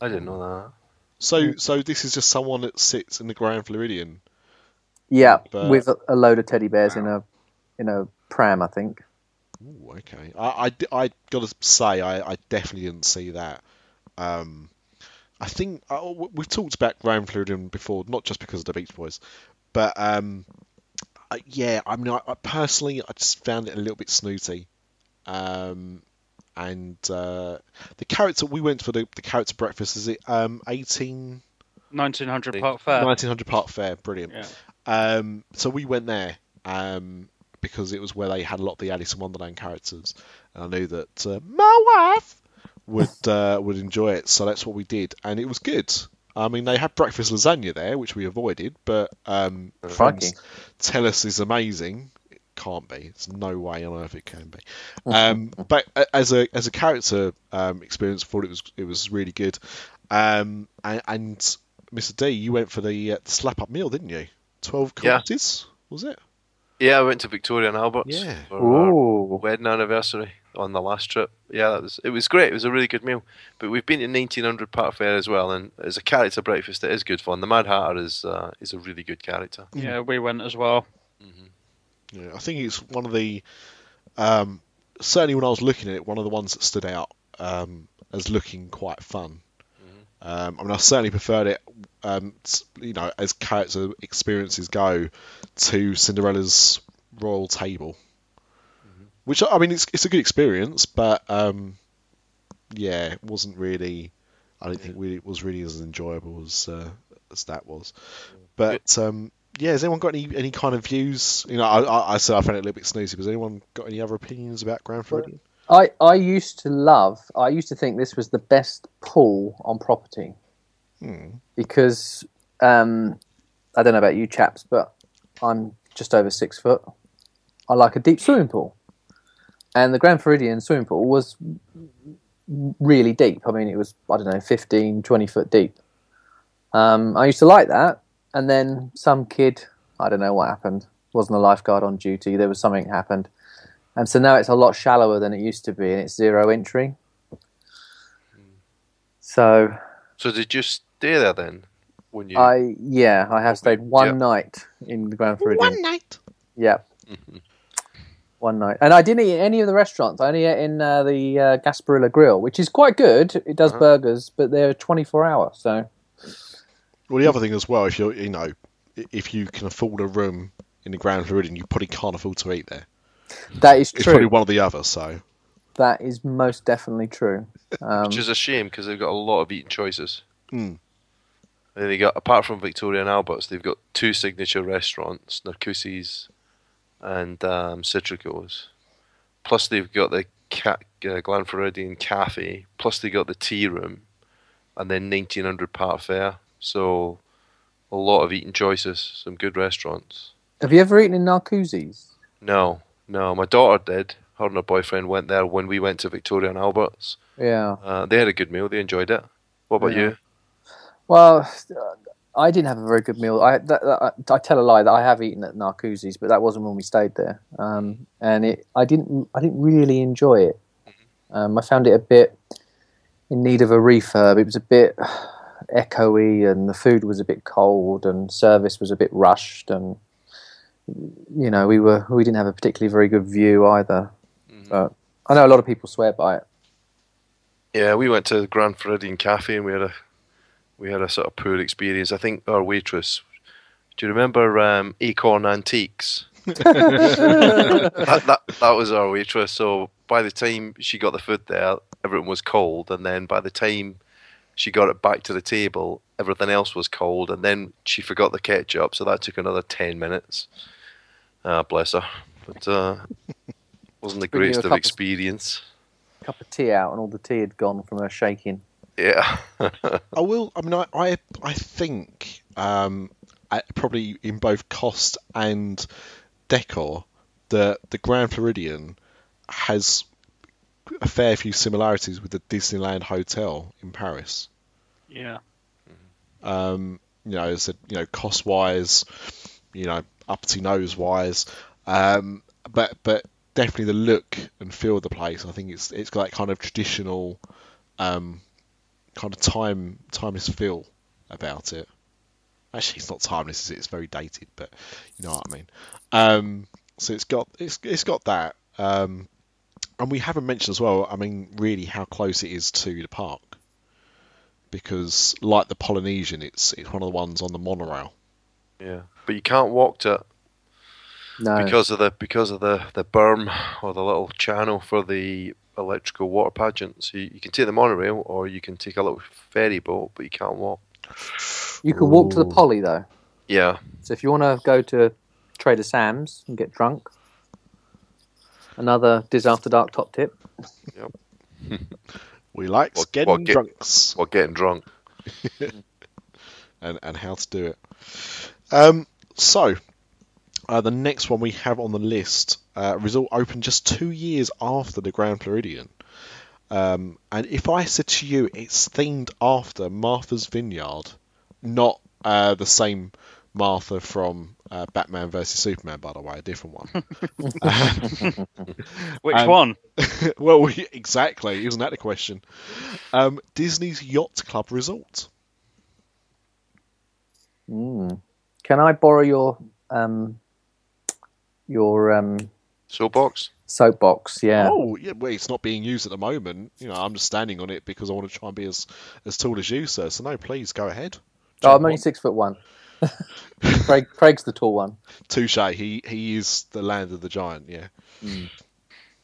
I didn't know that. So, so this is just someone that sits in the Grand Floridian Yeah, But- with a, a load of teddy bears in a in a pram, I think. Ooh, okay. I, I, I gotta say, I, I definitely didn't see that. Um, I think uh, we've talked about Grand Floridian before, not just because of the Beach Boys, but um, I, yeah, I mean, I, I personally, I just found it a little bit snooty. Um, and uh, the character we went for the, the character breakfast is it um 18 1900 Park Fair. 1900 Park Fair, brilliant. Yeah. Um, so we went there um, because it was where they had a lot of the Alice in Wonderland characters, and I knew that uh, my wife would uh, would enjoy it. So that's what we did, and it was good. I mean, they had breakfast lasagna there, which we avoided, but um, Crikey. friends tell us is amazing. It can't be. There's no way on earth it can be. Um, but as a as a character um, experience, I thought it was it was really good. Um, and, and Mr. D, you went for the, uh, the slap up meal, didn't you? Twelve Yeah. courses, was it? Yeah, I went to Victoria and Albert's Yeah. for our wedding anniversary on the last trip. Yeah, that was it was great. It was a really good meal. But we've been to 1900 Park Fair as well, and as a character breakfast, it is good fun. The Mad Hatter is uh, is a really good character. Yeah, we went as well. Yeah, I think it's one of the um, certainly when I was looking at it, one of the ones that stood out um, as looking quite fun. Um, I mean, I certainly preferred it, um, s- you know, as character experiences go, to Cinderella's royal table, which I mean, it's it's a good experience, but um, yeah, it wasn't really. I don't think really, it was really as enjoyable as uh, as that was. But um, yeah, has anyone got any any kind of views? You know, I, I, I said I found it a little bit snoozy. But has anyone got any other opinions about Grand Floridian? I I used to love. I used to think this was the best pool on property Hmm. because um, I don't know about you chaps, but I'm just over six foot. I like a deep swimming pool, and the Grand Floridian swimming pool was really deep. I mean, it was I don't know 15, 20 foot deep. Um, I used to like that, and then some kid, I don't know what happened, wasn't a lifeguard on duty. There was something happened, and so now it's a lot shallower than it used to be, and it's zero entry. So So did you stay there then? When you I yeah, I have stayed one Yeah. night in the Grand Floridian. One night. Yeah. One night, and I didn't eat at any of the restaurants. I only ate in uh, the uh, Gasparilla Grill, which is quite good. It does Uh-huh. burgers, but they're twenty four hour. So Well, the other thing as well, if you you know, if you can afford a room in the Grand Floridian, you probably can't afford to eat there. that is true. It's probably one or the other. So That is most definitely true. Um, which is a shame because they've got a lot of eating choices. Hmm. And they got apart from Victoria and Albert's, they've got two signature restaurants, Narcoossee's and um, Citrico's. Plus they've got the ca- uh, Glen Cafe. Plus they got the tea room, and then 1900 Park Fair. So a lot of eating choices, some good restaurants. have you ever eaten in Narcoossee's? No, no, my daughter did. Her and her boyfriend went there when we went to Victoria and Albert's. Yeah. Uh, they had a good meal. They enjoyed it. What about Yeah. you? Well, I didn't have a very good meal. I, that, that, I tell a lie that I have eaten at Narcoossee's, but that wasn't when we stayed there. Um, and it, I didn't, I didn't really enjoy it. Um, I found it a bit in need of a refurb. It was a bit echoey, and the food was a bit cold, and service was a bit rushed, and you know, we were we didn't have a particularly very good view either. But I know a lot of people swear by it. Yeah, we went to the Grand Floridian Cafe and we had a we had a sort of poor experience. I think our waitress. Do you remember um, Acorn Antiques? that, that that was our waitress. So by the time she got the food there, everything was cold, and then by the time she got it back to the table, everything else was cold, and then she forgot the ketchup, so that took another ten minutes. Ah, bless her. But uh, wasn't the Bring you a greatest of cup of- experience. Cup of tea out, and all the tea had gone from her shaking. Yeah. I will. I mean, I I, I think um, I, probably in both cost and decor, the the Grand Floridian has a fair few similarities with the Disneyland Hotel in Paris. Yeah. Um, you know, as I you know, cost wise, you know, uppity nose wise, um, but but definitely the look and feel of the place. I think it's it's got that kind of traditional, um, kind of time timeless feel about it. Actually, it's not timeless, is it? It's very dated, but you know what I mean. Um, so it's got it's it's got that. Um, and we haven't mentioned as well. I mean, really, how close it is to the park, because like the Polynesian, it's it's one of the ones on the monorail. Yeah, but you can't walk to it No. because of the because of the the berm or the little channel for the electrical water pageant. So you, you can take the monorail or you can take a little ferry boat, but you can't walk. you can walk to the Ooh. Poly though. Yeah, So if you want to go to Trader Sam's and get drunk, another Dis After Dark top tip. Yep. we like What- getting what get- drunks or getting drunk. and and how to do it. Um, so uh, the next one we have on the list, uh, resort opened just two years after the Grand Floridian. Um, and if I said to you it's themed after Martha's Vineyard, not uh, the same Martha from uh, Batman vs Superman, by the way, a different one. Which Um, one? well, we, exactly. Isn't that the question? Um, Disney's Yacht Club Resort. Mm. Can I borrow your um, your um, Soapbox. soapbox? Yeah. Oh, yeah. Well, it's not being used at the moment. You know, I'm just standing on it because I want to try and be as as tall as you, sir. So no, please go ahead. Oh, I'm only on. six foot one. Craig, Craig's the tall one. Touche. He he is the land of the giant. Yeah.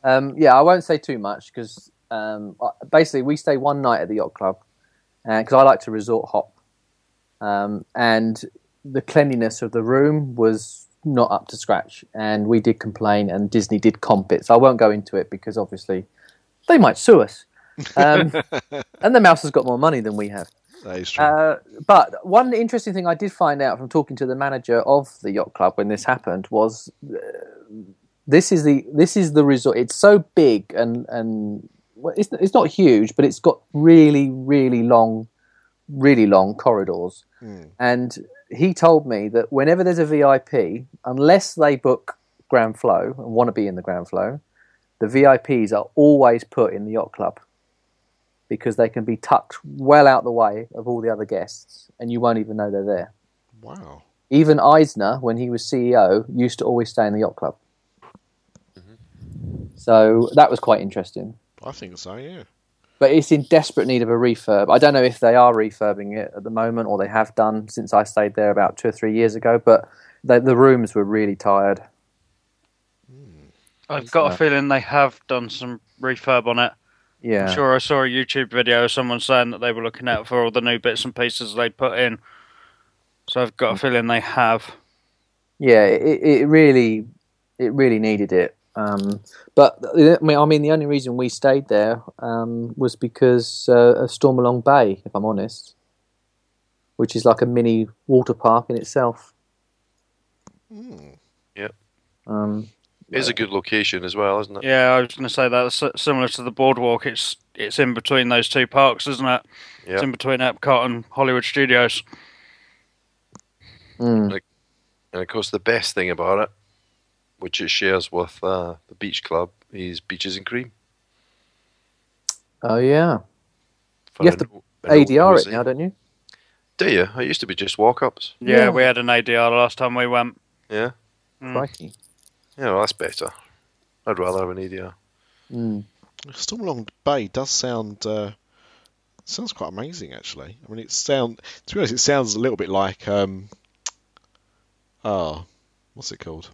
Um, yeah, I won't say too much because um, basically we stay one night at the yacht club because I like to resort hop, um, and the cleanliness of the room was not up to scratch, and we did complain, and Disney did comp it. So I won't go into it because obviously they might sue us, um, and the mouse has got more money than we have. That is true. Uh, but one interesting thing I did find out from talking to the manager of the yacht club when this happened was uh, this is the this is the resort. It's so big and and well, it's it's not huge, but it's got really really long, really long corridors. Hmm. And he told me that whenever there's a VIP, unless they book Grand Flow and want to be in the Grand Flow, the VIPs are always put in the yacht club because they can be tucked well out the way of all the other guests, and you won't even know they're there. wow. Even Eisner, when he was CEO, used to always stay in the yacht club. Mm-hmm. So that was quite interesting. I think so. Yeah. But it's in desperate need of a refurb. I don't know if they are refurbing it at the moment or they have done since I stayed there about two or three years ago, but the, the rooms were really tired. Hmm. I've got a feeling they have done some refurb on it. Yeah. I'm sure I saw a YouTube video of someone saying that they were looking out for all the new bits and pieces they put in. So I've got a hmm. feeling they have. yeah, it, it really, it really needed it. Um, but I mean, I mean, the only reason we stayed there um, was because uh, of Stormalong Bay, if I'm honest, which is like a mini water park in itself. Hmm. Um, It's a good location as well, isn't it? Yeah, I was going to say that it's similar to the boardwalk. It's it's in between those two parks, isn't it? It's in between Epcot and Hollywood Studios. mm, And of course, the best thing about it, which it shares with uh, the beach club, is beaches and cream. oh yeah, For You have an to an ADR it now, don't you? Do you? It used to be just walk ups. Yeah, Yeah. we had an ADR the last time we went. Yeah. Mm. Crikey. Yeah, well, that's better. I'd rather have an ADR. Mm. Stormalong Bay does sound uh, sounds quite amazing, actually. I mean, it sound to be honest, it sounds a little bit like um, oh, what's it called?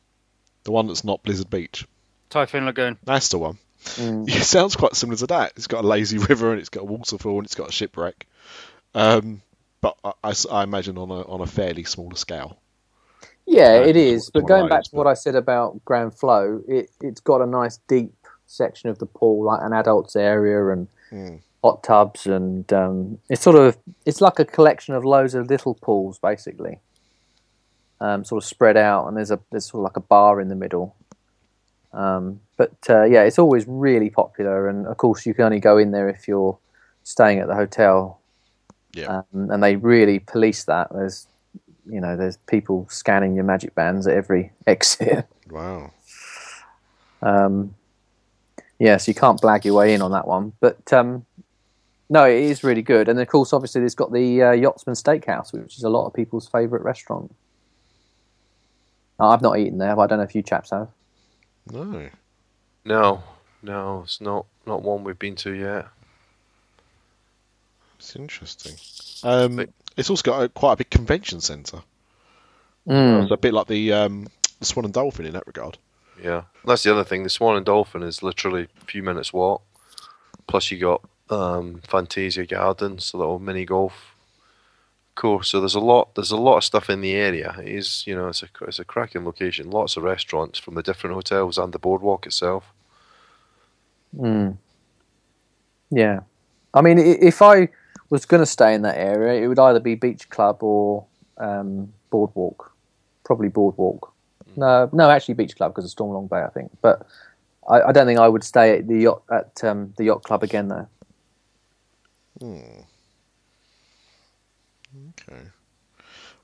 The one that's not Blizzard Beach. Typhoon Lagoon. That's the one. Mm. It sounds quite similar to that. It's got a lazy river and it's got a waterfall and it's got a shipwreck. Um, but I imagine on a on a fairly smaller scale. Yeah, it is. But going back those, to what I said about Grand Flow, it it's got a nice deep section of the pool, like an adults area and Mm. hot tubs, and um, it's sort of it's like a collection of loads of little pools, basically, um, sort of spread out, and there's a there's sort of like a bar in the middle. Um, but uh, yeah, it's always really popular, and of course you can only go in there if you're staying at the hotel. Yeah. Um, and they really police that. There's you know, there's people scanning your magic bands at every exit. Wow. Um, yeah, so you can't blag your way in on that one. But um, No, it is really good, and of course, obviously, it's got the uh, Yachtsman Steakhouse, which is a lot of people's favourite restaurant. I've not eaten there, but I don't know if you chaps have. No. No, no, it's not not one we've been to yet. It's interesting. Um, But- it's also got a, quite a big convention centre. Mm. It's a bit like the um, the Swan and Dolphin in that regard. Yeah, that's the other thing. The Swan and Dolphin is literally a few minutes walk. Plus, you got um, Fantasia Gardens, a little mini golf course. So there's a lot. There's a lot of stuff in the area. It is, you know, it's a it's a cracking location. Lots of restaurants from the different hotels and the boardwalk itself. Mm. Yeah, I mean, if I was going to stay in that area, it would either be beach club or um, boardwalk. Probably boardwalk. No, no, actually beach club because of Stormalong Bay, I think. But I, I don't think I would stay at the yacht at um, the yacht club again, though. Okay.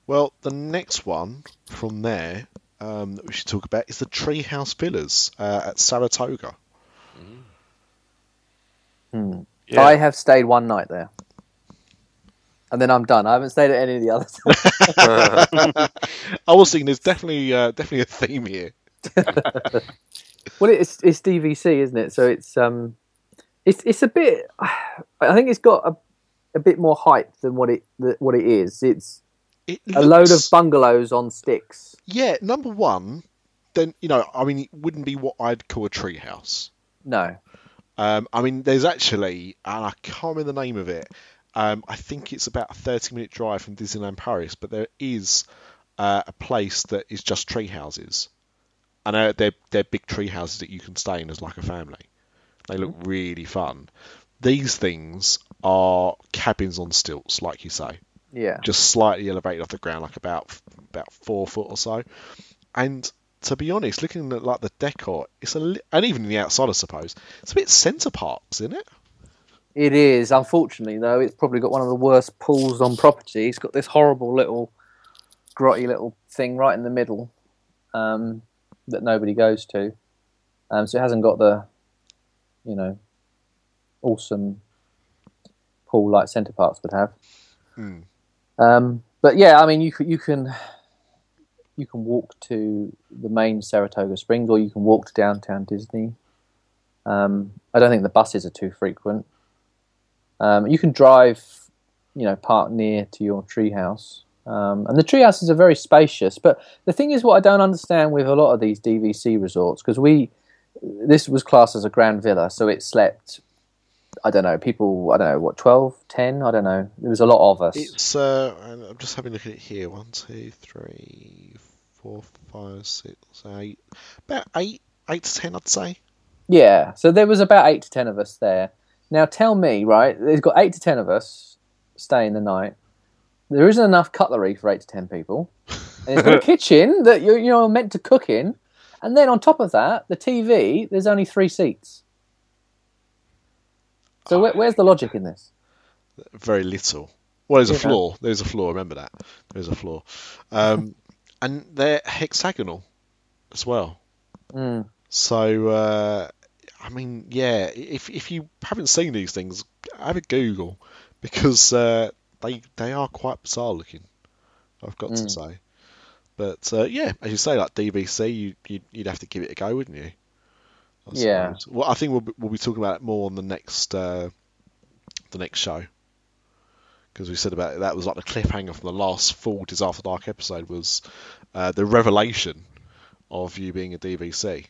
Well, the next one from there um, that we should talk about is the Treehouse Villas uh, at Saratoga. Hmm. Yeah, I have stayed one night there, and then I'm done. I haven't stayed at any of the others. I was thinking there's definitely uh, definitely a theme here. Well, it's it's DVC, isn't it? So it's um, it's it's a bit. I think it's got a, a bit more hype than what it what it is. It's It a load of bungalows on sticks. yeah. Number one, then you know, I mean, it wouldn't be what I'd call a treehouse. No, Um, I mean, there's actually, and I can't remember the name of it. Um, I think it's about a 30 minute drive from Disneyland Paris, but there is uh, a place that is just tree houses. And uh, they're, they're big tree houses that you can stay in as like a family. They look really fun. These things are cabins on stilts, like you say, yeah, just slightly elevated off the ground, like about about four foot or so. And to be honest, looking at like the decor, it's a li- and even the outside, I suppose, it's a bit Center Parcs, isn't it? it is. Unfortunately, though, it's probably got one of the worst pools on property. It's got this horrible little grotty little thing right in the middle um, that nobody goes to. Um, so it hasn't got the, you know, awesome pool like Center Parcs would have. Hmm. Um, but yeah, I mean, you can you can you can walk to the main Saratoga Springs, or you can walk to downtown Disney. Um, I don't think the buses are too frequent. Um, you can drive, you know, park near to your treehouse, um, and the treehouses are very spacious. But the thing is, what I don't understand with a lot of these DVC resorts, because we this was classed as a grand villa, so it slept. I don't know, people, I don't know, what, 12, 10? I don't know. There was a lot of us. It's uh, I'm just having a look at it here. One, two, three, four, five, six, eight. About eight, eight to ten, I'd say. Yeah, so there was about eight to ten of us there. Now tell me, right? There's got eight to ten of us staying the night. There isn't enough cutlery for eight to ten people. And it's got a kitchen that you're you know meant to cook in, and then on top of that, the TV. There's only three seats. So where, where's the logic in this? Very little. Well, there's a Yeah. floor. There's a floor. Remember that. There's a floor. Um, and they're hexagonal as well. Mm. So, uh, I mean, yeah, if if you haven't seen these things, have a Google because uh, they they are quite bizarre looking. I've got to Mm. say, but uh, yeah, as you say, like DVC, you you'd, you'd have to give it a go, wouldn't you? I Yeah. suppose. Well, I think we'll be, we'll be talking about it more on the next uh, the next show because we said about it, that was like the cliffhanger from the last full Dis After Dark episode was uh, the revelation of you being a DVC.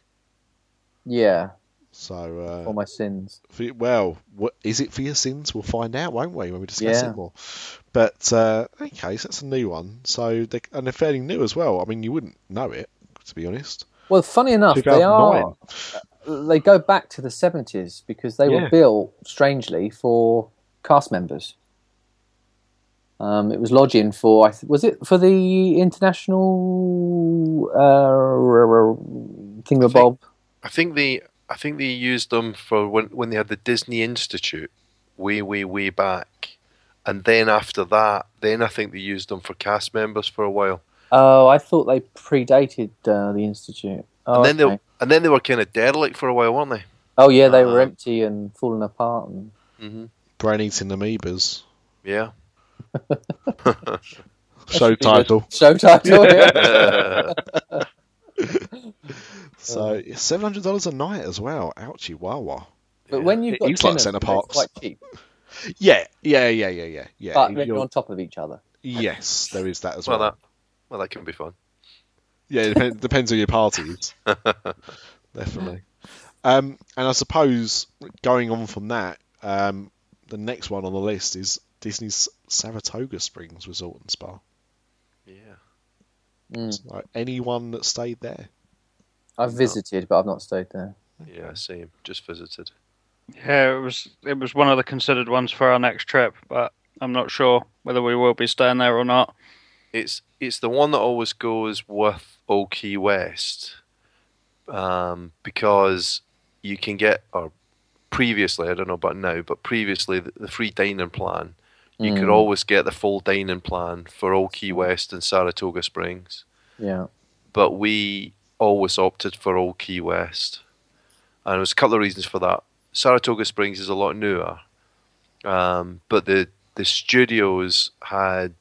Yeah, So, for uh, my sins. for, well, what is it for your sins? We'll find out, won't we, when we discuss Yeah. it more. But uh, okay, so that's a new one. So they, and they're fairly new as well. I mean, you wouldn't know it, to be honest. Well, funny enough, they are. They go back to the seventies because they Yeah. were built strangely for cast members. Um, it was lodging for I th- was it for the international uh, thingamabob? I think they I think they used them for when when they had the Disney Institute way way way back, and then after that, then I think they used them for cast members for a while, Oh, I thought they predated uh, the institute. Oh, and then okay. They and then they were kind of derelict for a while, weren't they? oh yeah, they were Uh, empty and falling apart. And hmm Brain eating amoebas. Yeah. Show title. Show title. Yeah. So seven hundred dollars a night as well. Ouchie wawa. But when you've got He's like Centre it's Parks. quite cheap. Yeah, yeah, yeah, yeah, yeah, yeah. But If you're you're- on top of each other. Yes, there is that as Well, well. that well, that can be fun. Yeah, it depends, depends on your parties. Definitely. Um, and I suppose going on from that, um, the next one on the list is Disney's Saratoga Springs Resort and Spa. Yeah. Mm. Like anyone that stayed there. I've visited, but I've not stayed there. Yeah, same. Just visited. Yeah, it was it was one of the considered ones for our next trip, but I'm not sure whether we will be staying there or not. It's it's the one that always goes with Old Key West, um, because you can get or previously I don't know about now, but previously the, the free dining plan, you could Mm. always get the full dining plan for Old Key West and Saratoga Springs. Yeah. but we always opted for Old Key West. And there was a couple of reasons for that. Saratoga Springs is a lot newer, um, but the the studios had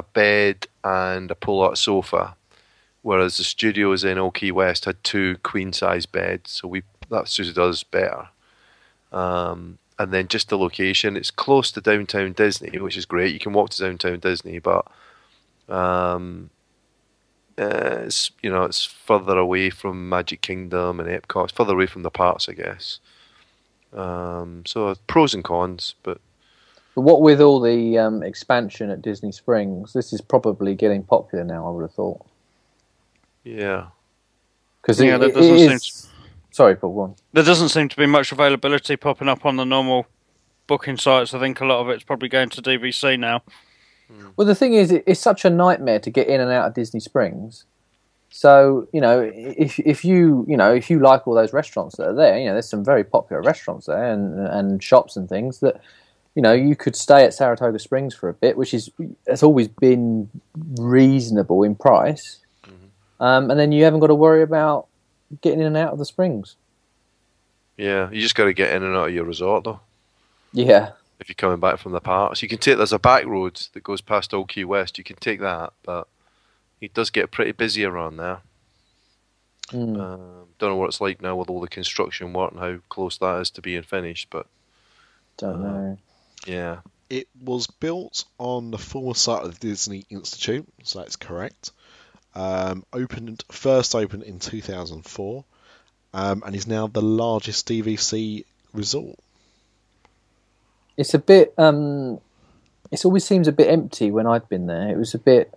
a bed and a pull-out sofa, whereas the studios in Old Key West had two queen-size beds. So we that suited us better. Um, and then just the location, it's close to downtown Disney, which is great. You can walk to downtown Disney, but um, uh, it's you know it's further away from Magic Kingdom and Epcot. It's further away from the parks, I guess. Um, so pros and cons, but But what with all the um, expansion at Disney Springs, this is probably getting popular now. I would have thought yeah, because Yeah, it, that doesn't seem is. Sorry, Paul. Go on. There doesn't seem to be much availability popping up on the normal booking sites. I think a lot of it's probably going to DVC now. Well, the thing is, it's such a nightmare to get in and out of Disney Springs. So you know, if if you you know if you like all those restaurants that are there, you know, there's some very popular restaurants there and and shops and things that you know you could stay at Saratoga Springs for a bit, which is has always been reasonable in price, um, and then you haven't got to worry about getting in and out of the springs. yeah. You just got to get in and out of your resort though. Yeah, If you're coming back from the parks, you can take. There's a back road that goes past Old Key West. You can take that, but it does get pretty busy around there. Mm. Um, don't know what it's like now with all the construction work and how close that is to being finished, but don't know. Yeah, It was built on the former site of the Disney Institute, so that's correct. Um, opened first opened in 2004, um, and is now the largest DVC resort. It's a bit. Um, it always seems a bit empty when I've been there. It was a bit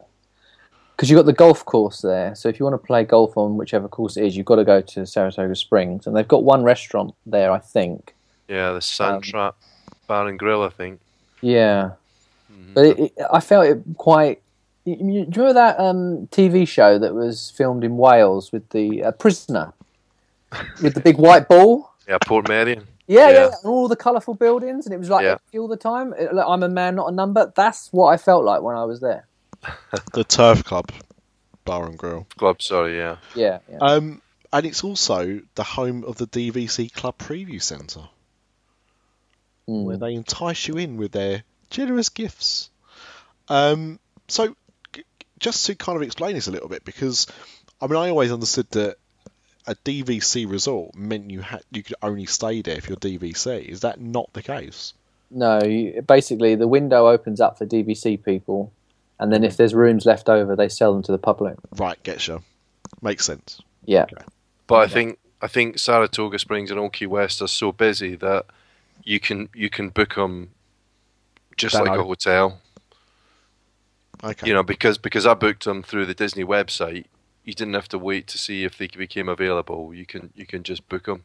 because you've got the golf course there. So if you want to play golf on whichever course it is, you've got to go to Saratoga Springs, and they've got one restaurant there, I think. yeah. The Sand Um, Trap Bar and Grill, I think. Yeah, Mhm. but it, it, I felt it quite. you- you- Do you remember that um, TV show that was filmed in Wales with the uh, prisoner with the big white ball? Yeah, Portmeirion. Yeah, yeah, Yeah. and all the colourful buildings, and it was like Yeah. all the time. It- like, I'm a man, not a number. That's what I felt like when I was there. The Turf Club Bar and Grill. Club, sorry, yeah. Yeah, yeah. Um, and it's also the home of the DVC Club Preview Centre, Mm. where they entice you in with their generous gifts. Um, so, g- just to kind of explain this a little bit, because I mean, I always understood that a DVC resort meant you had you could only stay there if you're DVC. Is that not the case? No, you, basically the window opens up for DVC people, and then if there's rooms left over, they sell them to the public. Right, getcha. Makes sense. Yeah, But I think I think Saratoga Springs and Old Key West are so busy that you can you can book them just Don't like a hotel. Okay. You know, because because I booked them through the Disney website. You didn't have to wait to see if they became available. You can you can just book them.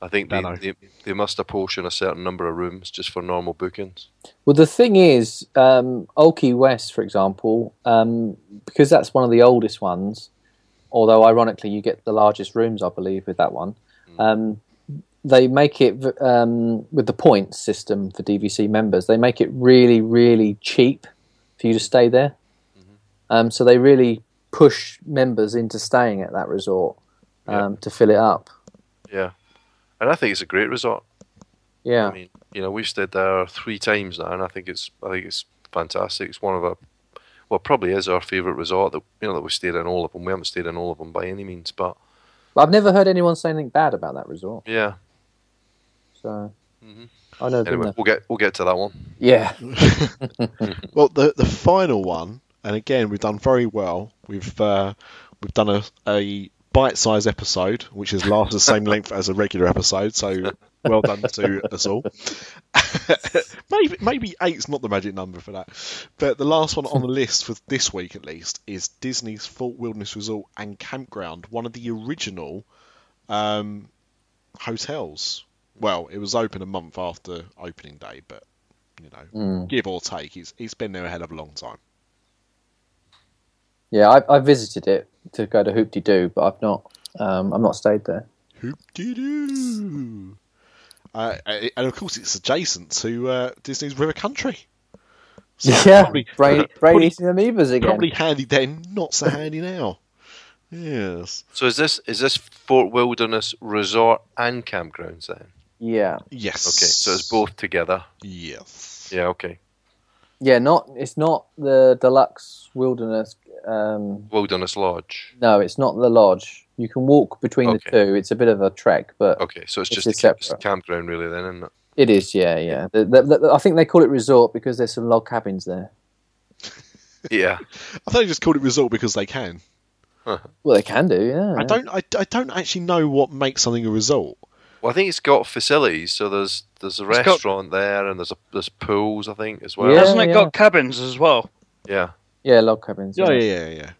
I think they, No, no. they they must apportion a certain number of rooms just for normal bookings. Well, the thing is, um, Old West, for example, um, because that's one of the oldest ones, although ironically you get the largest rooms, I believe, with that one. Um, they make it um, with the points system for DVC members. They make it really, really cheap for you to stay there. Um, so they really push members into staying at that resort um, to fill it up. Yeah, and I think it's a great resort. Yeah. I mean, You know, we've stayed there three times now, and I think it's I think it's fantastic. It's one of our well, probably is our favourite resort that you know that we stayed in all of them. We haven't stayed in all of them by any means, but I've never heard anyone say anything bad about that resort. yeah. So Mhm. I know. Anyway, we'll get we'll get to that one. Yeah. Well, the the final one, and again we've done very well. We've uh, we've done a, a bite-sized episode, which is lasted the same length as a regular episode. So well done to us all. maybe maybe eight's not the magic number for that, but the last one on the list for this week at least is Disney's Fort Wilderness Resort and Campground, one of the original um, hotels. Well, it was open a month after opening day, but you know, Mm. give or take, it's it's been there a hell of a long time. Yeah, I, I visited it to go to Hoop De Doo, but I've not. Um, I've not stayed there. Hoop dee doo. Uh, and of course, it's adjacent to uh, Disney's River Country. So yeah, probably, brain, brain probably- eating amoebas again. probably handy then, not so handy now. Yes. So is this is this Fort Wilderness Resort and campgrounds then? Yeah, Yes. Okay, so it's both together. Yes. Yeah, okay. yeah. Not. It's not the deluxe wilderness. Um, Wilderness Lodge. no, it's not the lodge. You can walk between Okay. the two. It's a bit of a trek, but Okay, so it's It's just a just ca- campground really then, isn't it? it is. Yeah, yeah. The, the, the, I think they call it resort because there's some log cabins there. Yeah. I thought they just called it resort because they can. Well, they can do. Yeah. I don't. I, I don't actually know what makes something a resort. Well, I think it's got facilities. So there's there's a It's got- restaurant there, and there's a there's pools, I think, as well. Yeah. Hasn't it got cabins as well? Yeah, Yeah, log cabins. Yeah, yeah, yeah, yeah,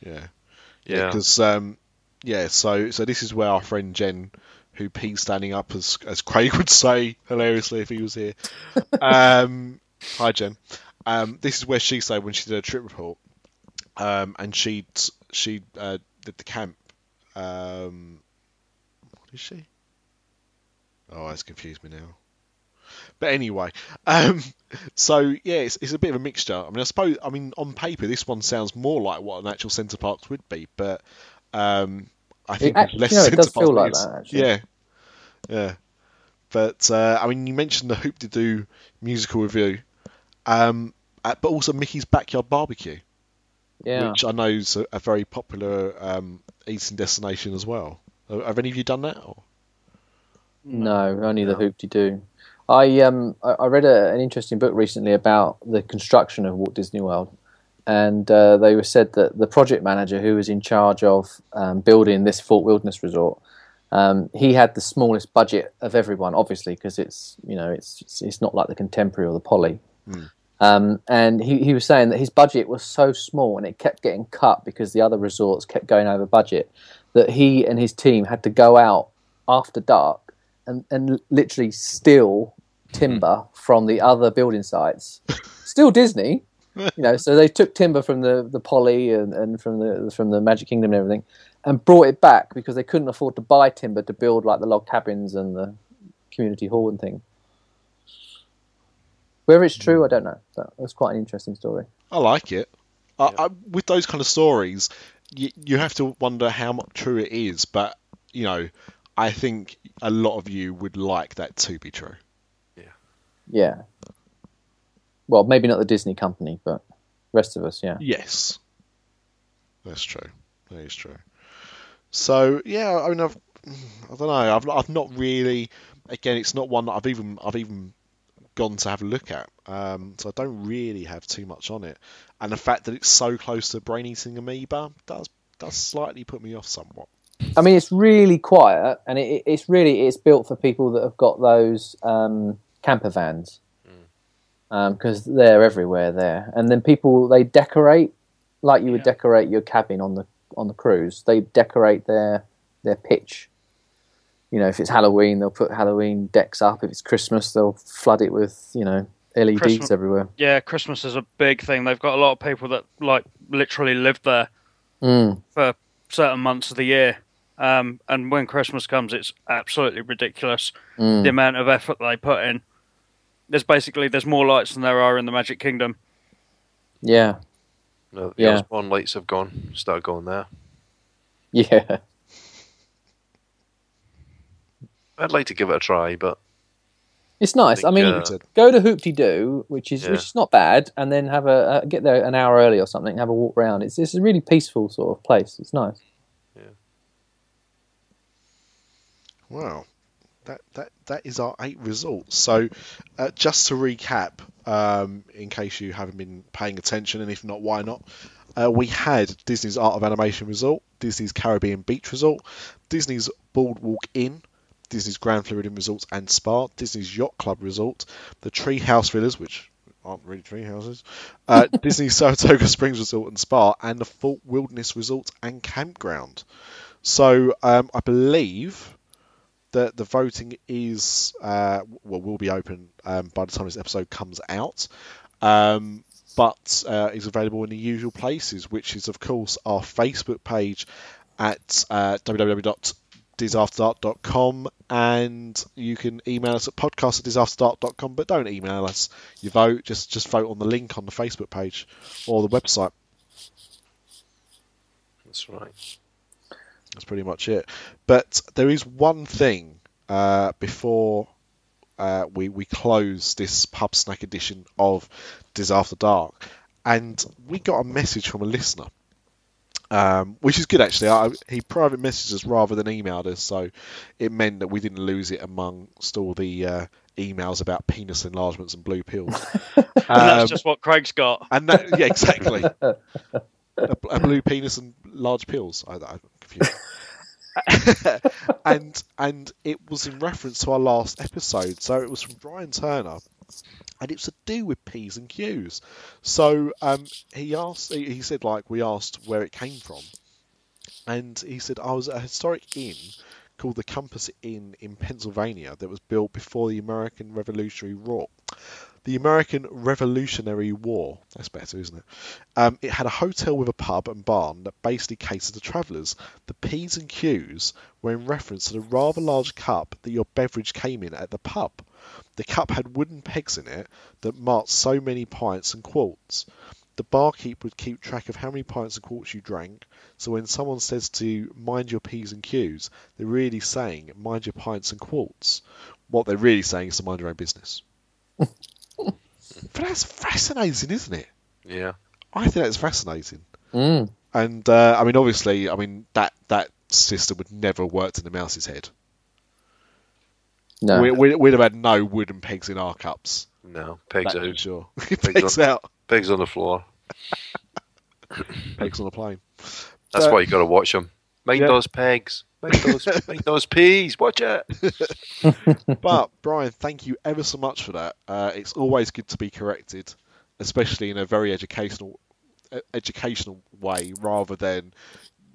yeah. yeah. Because um, yeah. So so this is where our friend Jen, who Pete's standing up as as Craig would say hilariously if he was here. um, hi Jen. Um, this is where she stayed when she did a trip report. Um, and she she uh, did the camp. Um, what is she? Oh, it's confused me now. But anyway, um, so yeah, it's, it's a bit of a mixture. I mean, I suppose, I mean, on paper, this one sounds more like what an actual Center Parcs would be, but um, I think actually- less know, it centre does feel like that, actually. Yeah, yeah. But uh, I mean, you mentioned the Hoop De Doo musical review, um, uh, but also Mickey's Backyard Barbecue, Yeah. which I know is a, a very popular um, eating destination as well. Have have any of you done that? Or? No, only the hoop de do. I um I, I read a, an interesting book recently about the construction of Walt Disney World, and uh, they were said that the project manager who was in charge of um, building this Fort Wilderness Resort, um, he had the smallest budget of everyone, obviously because it's you know it's, it's it's not like the Contemporary or the Poly. Um, and he, he was saying that his budget was so small and it kept getting cut because the other resorts kept going over budget that he and his team had to go out after dark and, and literally steal timber hmm. from the other building sites. Still Disney, you know. So they took timber from the the Poly and, and from the from the Magic Kingdom and everything, and brought it back because they couldn't afford to buy timber to build like the log cabins and the community hall and thing. Whether it's true, I don't know. But it was quite an interesting story. I like it. I, I, with those kind of stories, you, you have to wonder how much true it is. But you know, I think a lot of you would like that to be true. Yeah. Yeah. Well, maybe not the Disney company, but rest of us, yeah. Yes, that's true. That is true. So yeah, I mean, I've, I don't know. I've I've not really. Again, it's not one that I've even I've even gone to have a look at. Um, so I don't really have too much on it. And the fact that it's so close to brain eating amoeba does does slightly put me off somewhat. I mean, it's really quiet, and it, it's really it's built for people that have got those um, camper vans because they're everywhere there. And then people they decorate like you would Yeah. decorate your cabin on the on the cruise. They decorate their their pitch. You know, if it's Halloween, they'll put Halloween decks up. If it's Christmas, they'll flood it with you know LEDs Christmas- everywhere. Yeah, Christmas is a big thing. They've got a lot of people that like literally live there Mm. for certain months of the year. Um, and when Christmas comes, it's absolutely ridiculous Mm. the amount of effort they put in. There's basically there's more lights than there are in the Magic Kingdom. Yeah, No, the Yeah. Osborne lights have gone. Start going there. yeah. I'd like to give it a try, but It's nice. I, think, mean, uh, go to Hoopty Doo, which is Yeah. which is not bad, and then have a uh, get there an hour early or something. Have a walk around. It's it's a really peaceful sort of place. It's nice. Wow. That, that that is our eight results. So, uh, just to recap, um, in case you haven't been paying attention, and if not, why not? Uh, we had Disney's Art of Animation result, Disney's Caribbean Beach result, Disney's Boardwalk Inn, Disney's Grand Floridian Resorts and Spa, Disney's Yacht Club resort, the Treehouse Villas, which aren't really tree houses, uh, Disney's Saratoga Springs Resort and Spa, and the Fort Wilderness Resort and Campground. So um, I believe that the voting is uh, well will be open um, by the time this episode comes out, um, but uh, is available in the usual places, which is of course our Facebook page at uh, www.disafterdark.com and you can email us at podcast at disafterdark.com but don't email us your vote. Just just vote on the link on the facebook page or the website. That's right. That's pretty much it. But there is one thing uh, before uh, we we close this pub snack edition of Dis After Dark, and we got a message from a listener, um, which is good actually. I, he private messaged us rather than emailed us, so it meant that we didn't lose it amongst all the uh, emails about penis enlargements and blue pills. And Um, that's just what Craig's got. and that, yeah, exactly. a, a blue penis and large pills. I, I'm confused. and and it was in reference to our last episode. So it was from Brian Turner, and it's to do with P's and Q's. So um, he asked, he said like we asked where it came from, and he said I was at a historic inn called the Compass Inn in Pennsylvania that was built before the American Revolutionary War. The American Revolutionary War. That's better, isn't it? Um, it had a hotel with a pub and barn that basically catered to travellers. The P's and Q's were in reference to the rather large cup that your beverage came in at the pub. The cup had wooden pegs in it that marked so many pints and quarts. The barkeep would keep track of how many pints and quarts you drank, so when someone says to mind your P's and Q's, they're really saying mind your pints and quarts. What they're really saying is to mind your own business. but that's fascinating, isn't it? Yeah. I think that's fascinating. Mm. And uh, I mean, obviously, I mean that that system would never have worked in the mouse's head. No. We, we, we'd have had no wooden pegs in our cups. No. Pegs That for out. sure. Pegs pegs out. Pigs on the floor. Pegs on a plane. That's why you got to watch them. Mind yeah. those pegs. Mind those, mind those peas. Watch it. But Brian, thank you ever so much for that. Uh, it's always good to be corrected, especially in a very educational educational way, rather than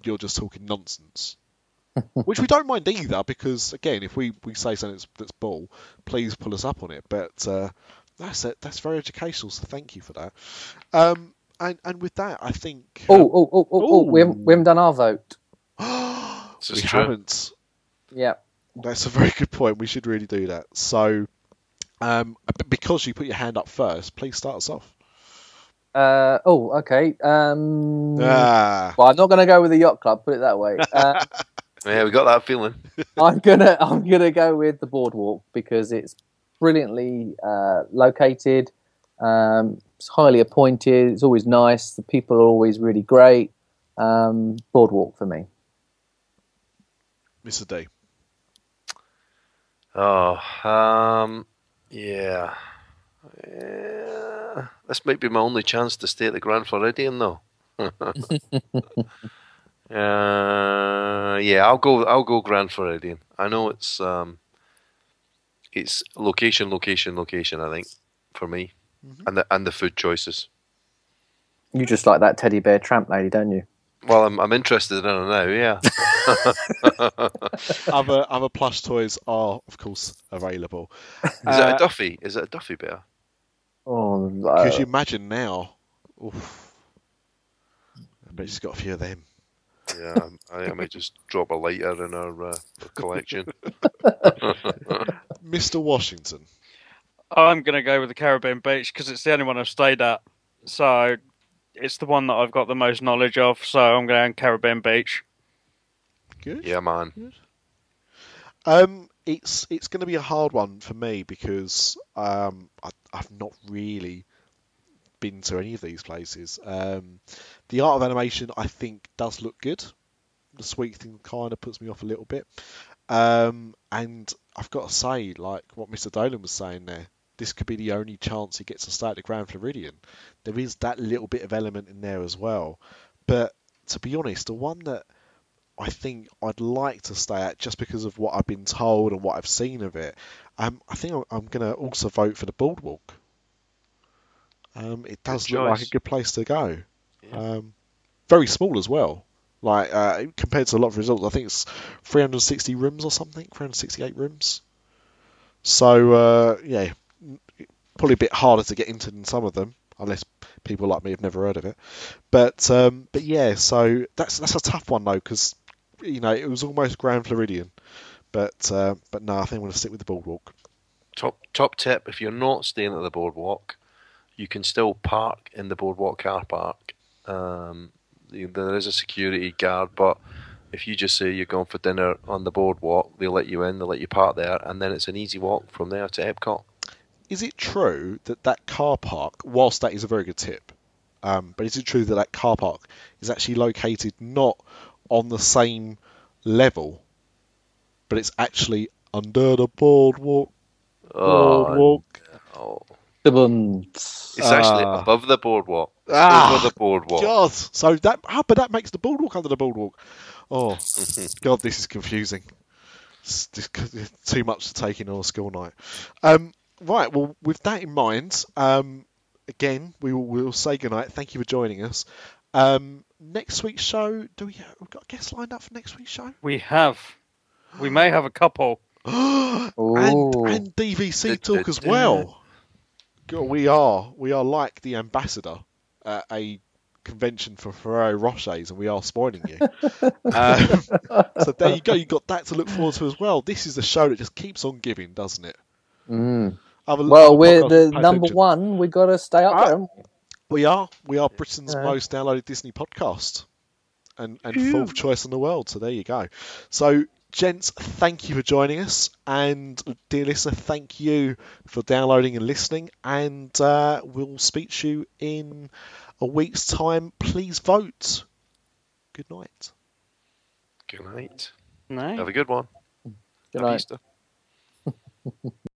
you're just talking nonsense. Which we don't mind either, because again, if we, we say something that's, that's bull, please pull us up on it. But uh, that's it. That's very educational. So thank you for that. Um, and and with that, I think Oh, oh, oh, oh, oh, we haven't, we haven't done our vote. This we true. haven't. Yeah. That's a very good point. We should really do that. So, um, because you put your hand up first, please start us off. Uh, oh, okay. Um, Ah, well, I'm not going to go with the yacht club. Put it that way. Uh, Yeah, we got that feeling. I'm gonna I'm gonna go with the boardwalk because it's brilliantly uh, located. Um, it's highly appointed. It's always nice. The people are always really great. Um, boardwalk for me. Mr. D. Oh, um, yeah. yeah. This might be my only chance to stay at the Grand Floridian, though. uh, yeah, I'll go. I'll go Grand Floridian. I know it's um, it's location, location, location. I think for me, and the and the food choices. You just like that teddy bear tramp lady, don't you? Well, I'm I'm interested in it now. Yeah. Other other plush toys are, of course, available. Is it Uh, a Duffy? Is it a Duffy bear? Oh, Could uh, you imagine now? Oof. I bet she's got a few of them. Yeah, I, I might just drop a lighter in our uh, collection. Mr. Washington. I'm going to go with the Caribbean Beach because it's the only one I've stayed at. So it's the one that I've got the most knowledge of. So I'm going to Caribbean Beach. Good. Yeah, man. Um, it's it's going to be a hard one for me because um, I, I've not really been to any of these places. Um, the art of animation, I think, does look good. The sweet thing kind of puts me off a little bit. Um, and I've got to say, like what Mr. Dolan was saying there, this could be the only chance he gets to stay at the Grand Floridian. There is that little bit of element in there as well. But to be honest, the one that I think I'd like to stay at just because of what I've been told and what I've seen of it, um, I think I'm, going to also vote for the Boardwalk. Um, it does Good look like a good place to go. Yeah. Um, very small as well. Like uh, compared to a lot of results, I think it's 360 rooms or something, 368 rooms. So uh, yeah, probably a bit harder to get into than some of them, unless people like me have never heard of it. But um, but yeah, so that's that's a tough one though, because you know it was almost Grand Floridian, but uh, but no, I think I'm going to stick with the Boardwalk. Top top tip: if you're not staying at the boardwalk, you can still park in the boardwalk car park. Um, there is a security guard, but if you just say you're going for dinner on the boardwalk, they'll let you in. They'll let you park there, and then it's an easy walk from there to Epcot. Is it true that that car park, whilst that is a very good tip, um, but is it true that that car park is actually located not on the same level, but it's actually under the boardwalk? boardwalk. oh. Dubums. It's actually Ah. above the boardwalk. It's Ah, over the boardwalk. God, so that ah, but that makes the boardwalk under the boardwalk. Oh, God, this is confusing. It's just too much to take in on a school night. Um, right, well, with that in mind, um, again, we will we'll say goodnight. Thank you for joining us. Um, next week's show, do we have, we've got a guest lined up for next week's show? We have. We may have a couple. and, and DVC talk as well. God, we are we are like the ambassador at a convention for Ferrero Rochers, and we are spoiling you. um, so there you go. You've got that to look forward to as well. This is a show that just keeps on giving, doesn't it? Mm. Other- Well, other we're the number attention. one. We've got to stay up Ah. there. We are. We are Britain's Yeah. most downloaded Disney podcast, and and fourth choice in the world. So there you go. So. Gents, thank you for joining us, and dear listener, thank you for downloading and listening. And uh, we'll speak to you in a week's time. Please vote. Good night. Good night. No. Have a good one. Good Happy night. Easter.